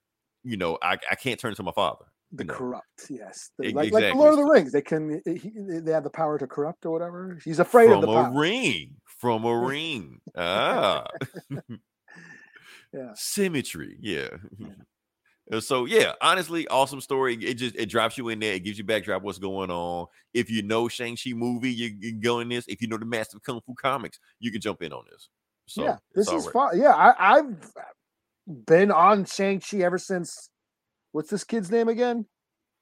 you know, I, I can't turn to my father. The You know. corrupt, yes. The- like, like the. Lord of the Rings, they can he, they have the power to corrupt or whatever. He's afraid of from the a power. ring, from a ring. Ah, Yeah. symmetry. Yeah. Uh, So yeah, honestly, awesome story. It just it drops you in there. It gives you backdrop what's going on. If you know Shang Chi movie, you, you can go in this. If you know the Master Kung Fu comics, you can jump in on this. So yeah, this is right. fun. Yeah, I, I've been on Shang Chi ever since. What's this kid's name again?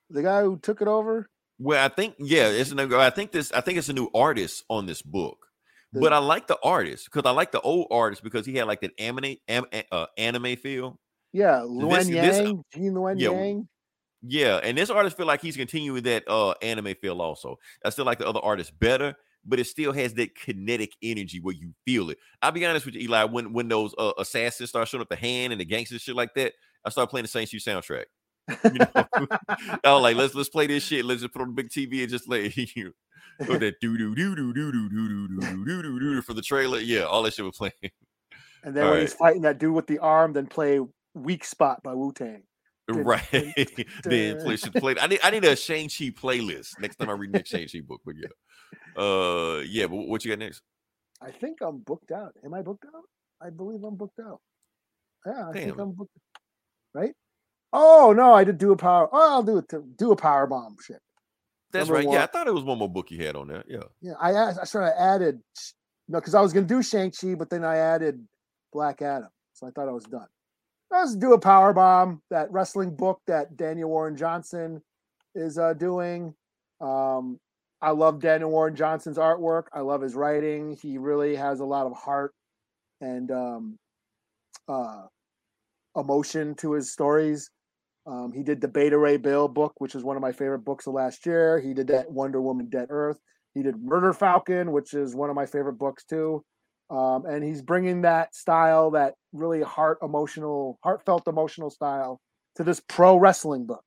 The guy who took it over. Well, I think yeah, it's an, I think this I think it's a new artist on this book. But I like the artist because I like the old artist because he had like that anime am, uh, anime feel. Yeah, Luen This- this- Yang, Gene Luen yeah, Yang. Yeah, and this artist feel like he's continuing that uh anime feel also. I still like the other artist better, but it still has that kinetic energy where you feel it. I'll be honest with you, Eli. When when those uh, assassins start showing up the hand and the gangsters shit like that, I start playing the Saints U soundtrack. You know? I was like, let's let's play this shit. Let's just put on the big TV and just let you with that doo doo doo doo doo doo doo doo doo doo doo doo for the trailer. Yeah, all that shit was playing. And then All when he's fighting that dude with the arm, then play Weak Spot by Wu Tang. Right. then play should play. I need I need a Shang Chi playlist next time I read next Shang Chi book. But yeah, uh, yeah. But what you got next? I think I'm booked out. Am I booked out? I believe I'm booked out. Yeah, I think. I'm booked. Right? Oh no, I did do a power. Oh, I'll do it. To, do a power bomb shit. That's Number right. Yeah, I thought it was one more book you had on there. Yeah. Yeah, I asked, I sort of added no, because I was gonna do Shang Chi, but then I added Black Adam, so I thought I was done. Let's do a power bomb. That wrestling book that Daniel Warren Johnson is uh, doing. Um, I love Daniel Warren Johnson's artwork. I love his writing. He really has a lot of heart and um, uh, emotion to his stories. Um, he did the Beta Ray Bill book, which is one of my favorite books of last year. He did that Wonder Woman Dead Earth. He did Murder Falcon, which is one of my favorite books too. Um, and he's bringing that style, that really heart emotional, heartfelt emotional style, to this pro wrestling book.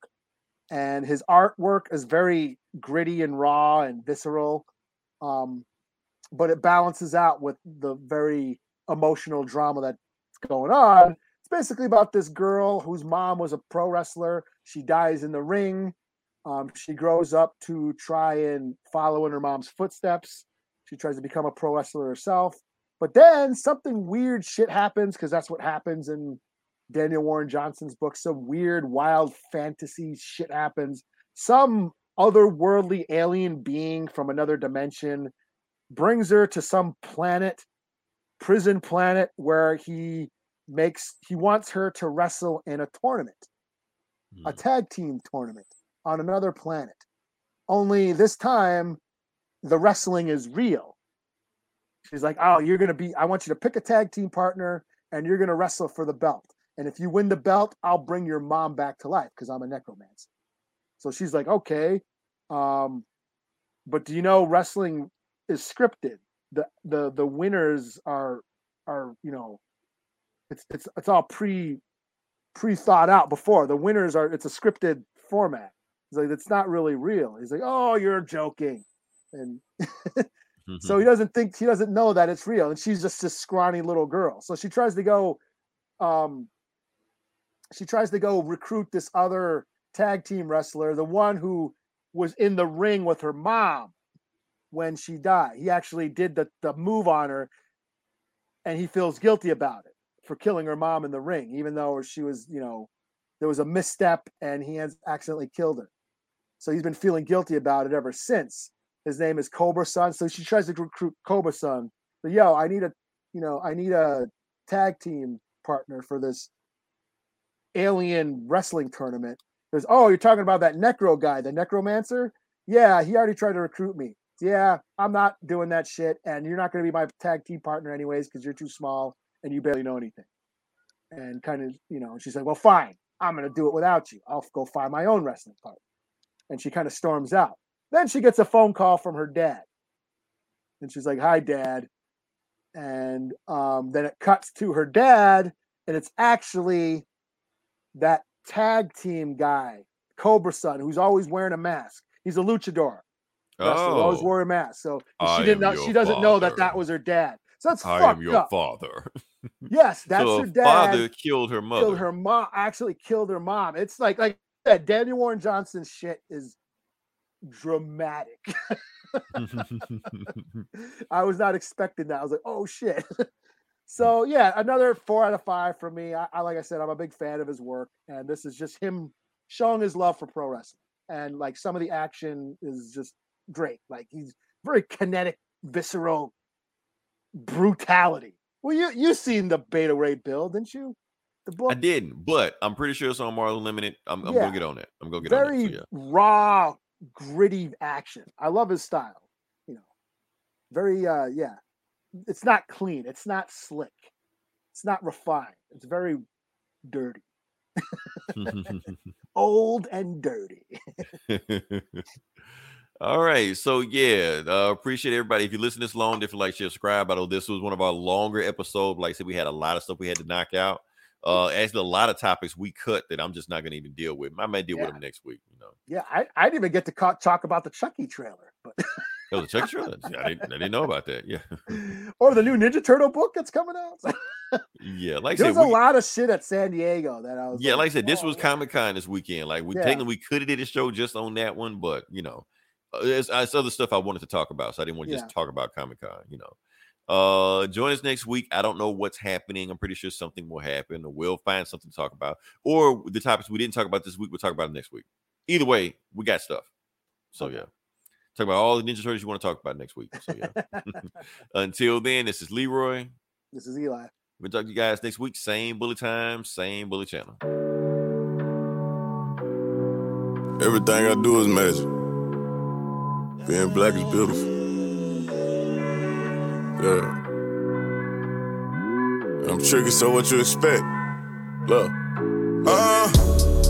And his artwork is very gritty and raw and visceral, um, but it balances out with the very emotional drama that's going on. It's basically about this girl whose mom was a pro wrestler. She dies in the ring. Um, she grows up to try and follow in her mom's footsteps. She tries to become a pro wrestler herself. But then something weird shit happens because that's what happens in Daniel Warren Johnson's book. Some weird, wild fantasy shit happens. Some otherworldly alien being from another dimension brings her to some planet, prison planet, where he makes he wants her to wrestle in a tournament, a Mm. tag team tournament on another planet. Only this time, the wrestling is real. She's like, "Oh, you're gonna be. I want you to pick a tag team partner, and you're gonna wrestle for the belt. And if you win the belt, I'll bring your mom back to life because I'm a necromancer." So she's like, "Okay, um, but do you know wrestling is scripted? The the the winners are are you know, it's it's it's all pre pre thought out before. The winners are it's a scripted format. He's like, it's not really real. He's like, oh, you're joking, and so he doesn't think he doesn't know that it's real and she's just this scrawny little girl so she tries to go um she tries to go recruit this other tag team wrestler the one who was in the ring with her mom when she died he actually did the, the move on her and he feels guilty about it for killing her mom in the ring even though she was you know there was a misstep and he has accidentally killed her so he's been feeling guilty about it ever since his name is Cobrasun. So she tries to recruit Cobrasun. But yo, I need a, you know, I need a tag team partner for this alien wrestling tournament. There's, oh, you're talking about that Necro guy, the Necromancer? Yeah, he already tried to recruit me. Yeah, I'm not doing that shit, and you're not going to be my tag team partner anyways because you're too small and you barely know anything. And kind of, you know, she said, well, fine, I'm going to do it without you. I'll go find my own wrestling partner. And she kind of storms out. Then she gets a phone call from her dad. And she's like, Hi, dad. And um, then it cuts to her dad, and it's actually that tag team guy, Cobrasun, who's always wearing a mask. He's a luchador. wrestler, always Oh, wore a mask. So I she didn't know, she doesn't know that that was her dad. So that's I fucked am your up. father. Yes, that's so her dad. father killed her mother. killed her mom. Actually, killed her mom. It's like like that. Daniel Warren Johnson's shit is dramatic. I was not expecting that. I was like, oh shit. Mm. so yeah, another four out of five for me. I, I like I said, I'm a big fan of his work, and this is just him showing his love for pro wrestling. And like some of the action is just great. Like he's very kinetic, visceral brutality. Well, you you seen the Beta Ray Bill, didn't you? The book I didn't, but I'm pretty sure it's on Marvel Unlimited. I'm, I'm Yeah. gonna get on that. I'm gonna get on very that. So, yeah. raw, gritty action. I love his style. You know, very uh yeah. It's not clean. It's not slick. It's not refined. It's very dirty. Old and dirty. All right. So yeah, uh, appreciate everybody. If you listen this long, different like, share, subscribe. I know this was one of our longer episodes. Like I said, we had a lot of stuff we had to knock out. Uh, actually, a lot of topics we cut that I'm just not going to even deal with. I may deal with them next week. You know, Yeah, I, I didn't even get to talk about the Chucky trailer, but oh, the check trailer. I didn't, I didn't know about that. Yeah, or the new Ninja Turtle book that's coming out. yeah. Like There's said, a we, lot of shit at San Diego that I was. yeah, like I said, this "Oh, was yeah." Comic Con this weekend. Like we Yeah. technically we could have did a show just on that one, but you know, uh, there's, there's other stuff I wanted to talk about, so I didn't want to Yeah. just talk about Comic Con. You know, uh, join us next week. I don't know what's happening. I'm pretty sure something will happen, or we'll find something to talk about, or the topics we didn't talk about this week, we'll talk about it next week. Either way, we got stuff. So Okay. yeah. Talk about all the Ninja Turtles you want to talk about next week. So yeah. Until then, this is Leroy. This is Eli. We'll talk to you guys next week. Same bully time, same bully channel. Everything I do is magic. Being black is beautiful. Yeah. I'm tricky, so what you expect? Look. Uh,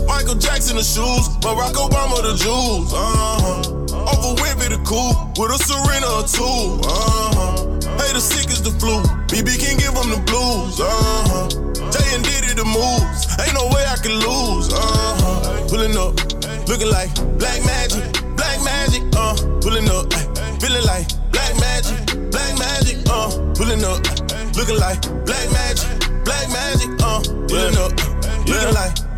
Michael Jackson the shoes, Barack Obama the jewels. Uh-huh. Oprah Winfrey the cool, with a Serena or two. Uh-huh. Hey, the sick is the flu. BB can give them the blues. Uh-huh. Jay and Diddy the moves. Ain't no way I can lose. Uh-huh. Pulling up, looking like black magic, black magic. Uh, pulling up, feeling like black magic, black magic. Uh, pulling up, looking like black magic, black magic. Uh, pulling up, looking like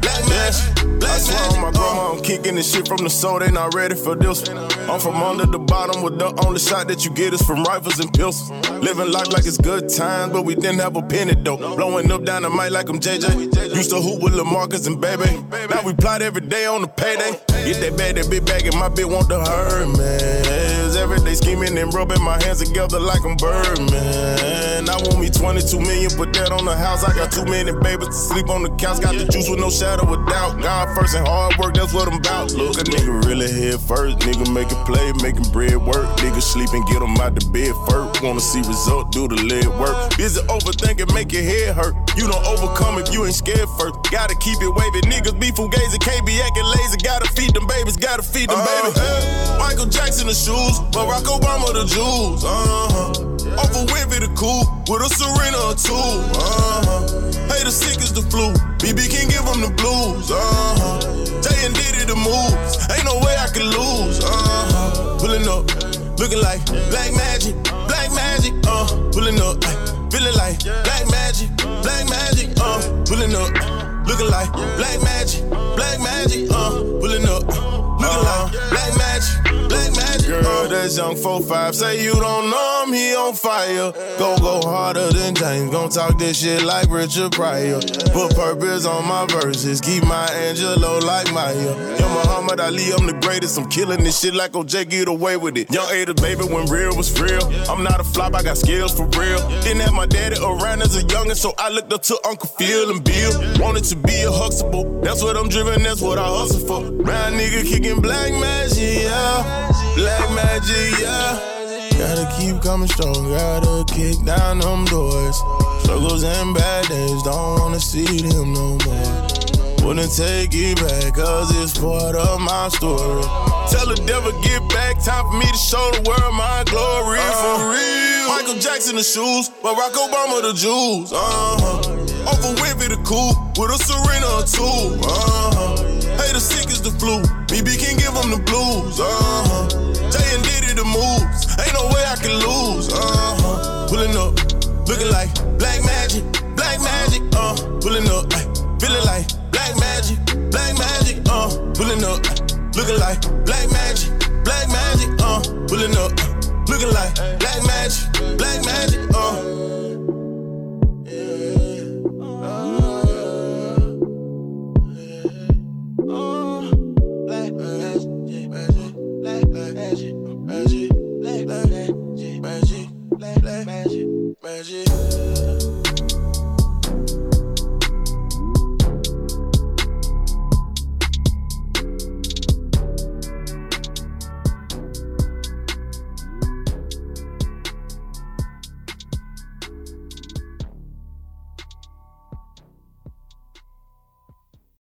swear on my grandma, I'm kicking this shit from the soul. They not ready for this. I'm from under the bottom with the only shot that you get is from rifles and pistols. Living life like it's good times, but we didn't have a penny though. Blowing up down the mic like I'm JJ. Used to hoop with Lamarcus and baby. Now we plot every day on the payday. Get that bag, that big bag, and my bitch want the hurt, man. Every day scheming and rubbing my hands together like I'm Birdman. I want me 22 million, put that on the house. I got too many babies to sleep on the couch. Got the juice with no shadow of doubt. God first and hard work, that's what I'm about. Look, a nigga really head first. Nigga make a play, making bread work. Nigga sleep and get 'em out the bed first. Wanna see result, do the lead work. Busy overthinking, make your head hurt. You don't overcome if you ain't scared first. Gotta keep it wavy. Niggas be fugazi, can't be acting lazy. Gotta feed them babies, gotta feed them babies. Michael Jackson the shoes, Barack Obama the jewels. Uh-huh. Oprah Winfrey the cool, with a Serena or two. Uh-huh. Hey, the sick is the flu. BB can give them the blues. Uh-huh. Jay and Diddy the moves. Ain't no way I can lose. Uh-huh. Pulling up, looking like black magic, black magic. Uh, pulling up, feeling like black magic, black magic. Uh, pulling up, looking like black magic, black magic. Uh, pulling up, looking like Girl, that's young 4-5. Say you don't know him, he on fire. Go, go harder than James. Gon' talk this shit like Richard Pryor. Put purpose on my verses. Keep my Angelou like Maya. Yo, Muhammad Ali, I'm the greatest. I'm killing this shit like OJ, get away with it. Young Ada, baby, when real was real. I'm not a flop, I got skills for real. Didn't have my daddy around as a youngin', so I looked up to Uncle Phil and Bill. Wanted to be a huxtable. That's what I'm driven, that's what I hustle for. Man, nigga kicking black magic, yeah. Black magic, yeah. Gotta keep coming strong, gotta kick down them doors. Struggles and bad days, don't wanna see them no more. Wouldn't take it back, cause it's part of my story. Tell the devil, get back, time for me to show the world my glory for real. Michael Jackson the shoes, Barack Obama the jewels. Uh-huh. Oprah Winfrey the cool, with a Serena or two. Uh-huh. Hey, the sick is the flu. BB can give them the blues. Uh-huh. Jay and Diddy the moves. Ain't no way I can lose. Uh-huh. Pulling up, looking like black magic, black magic. Uh, pulling up, ay, feeling like black magic, black magic. Uh, pulling up, looking like black magic, black magic. Uh, pulling up, looking like black magic, black magic. Uh. magic.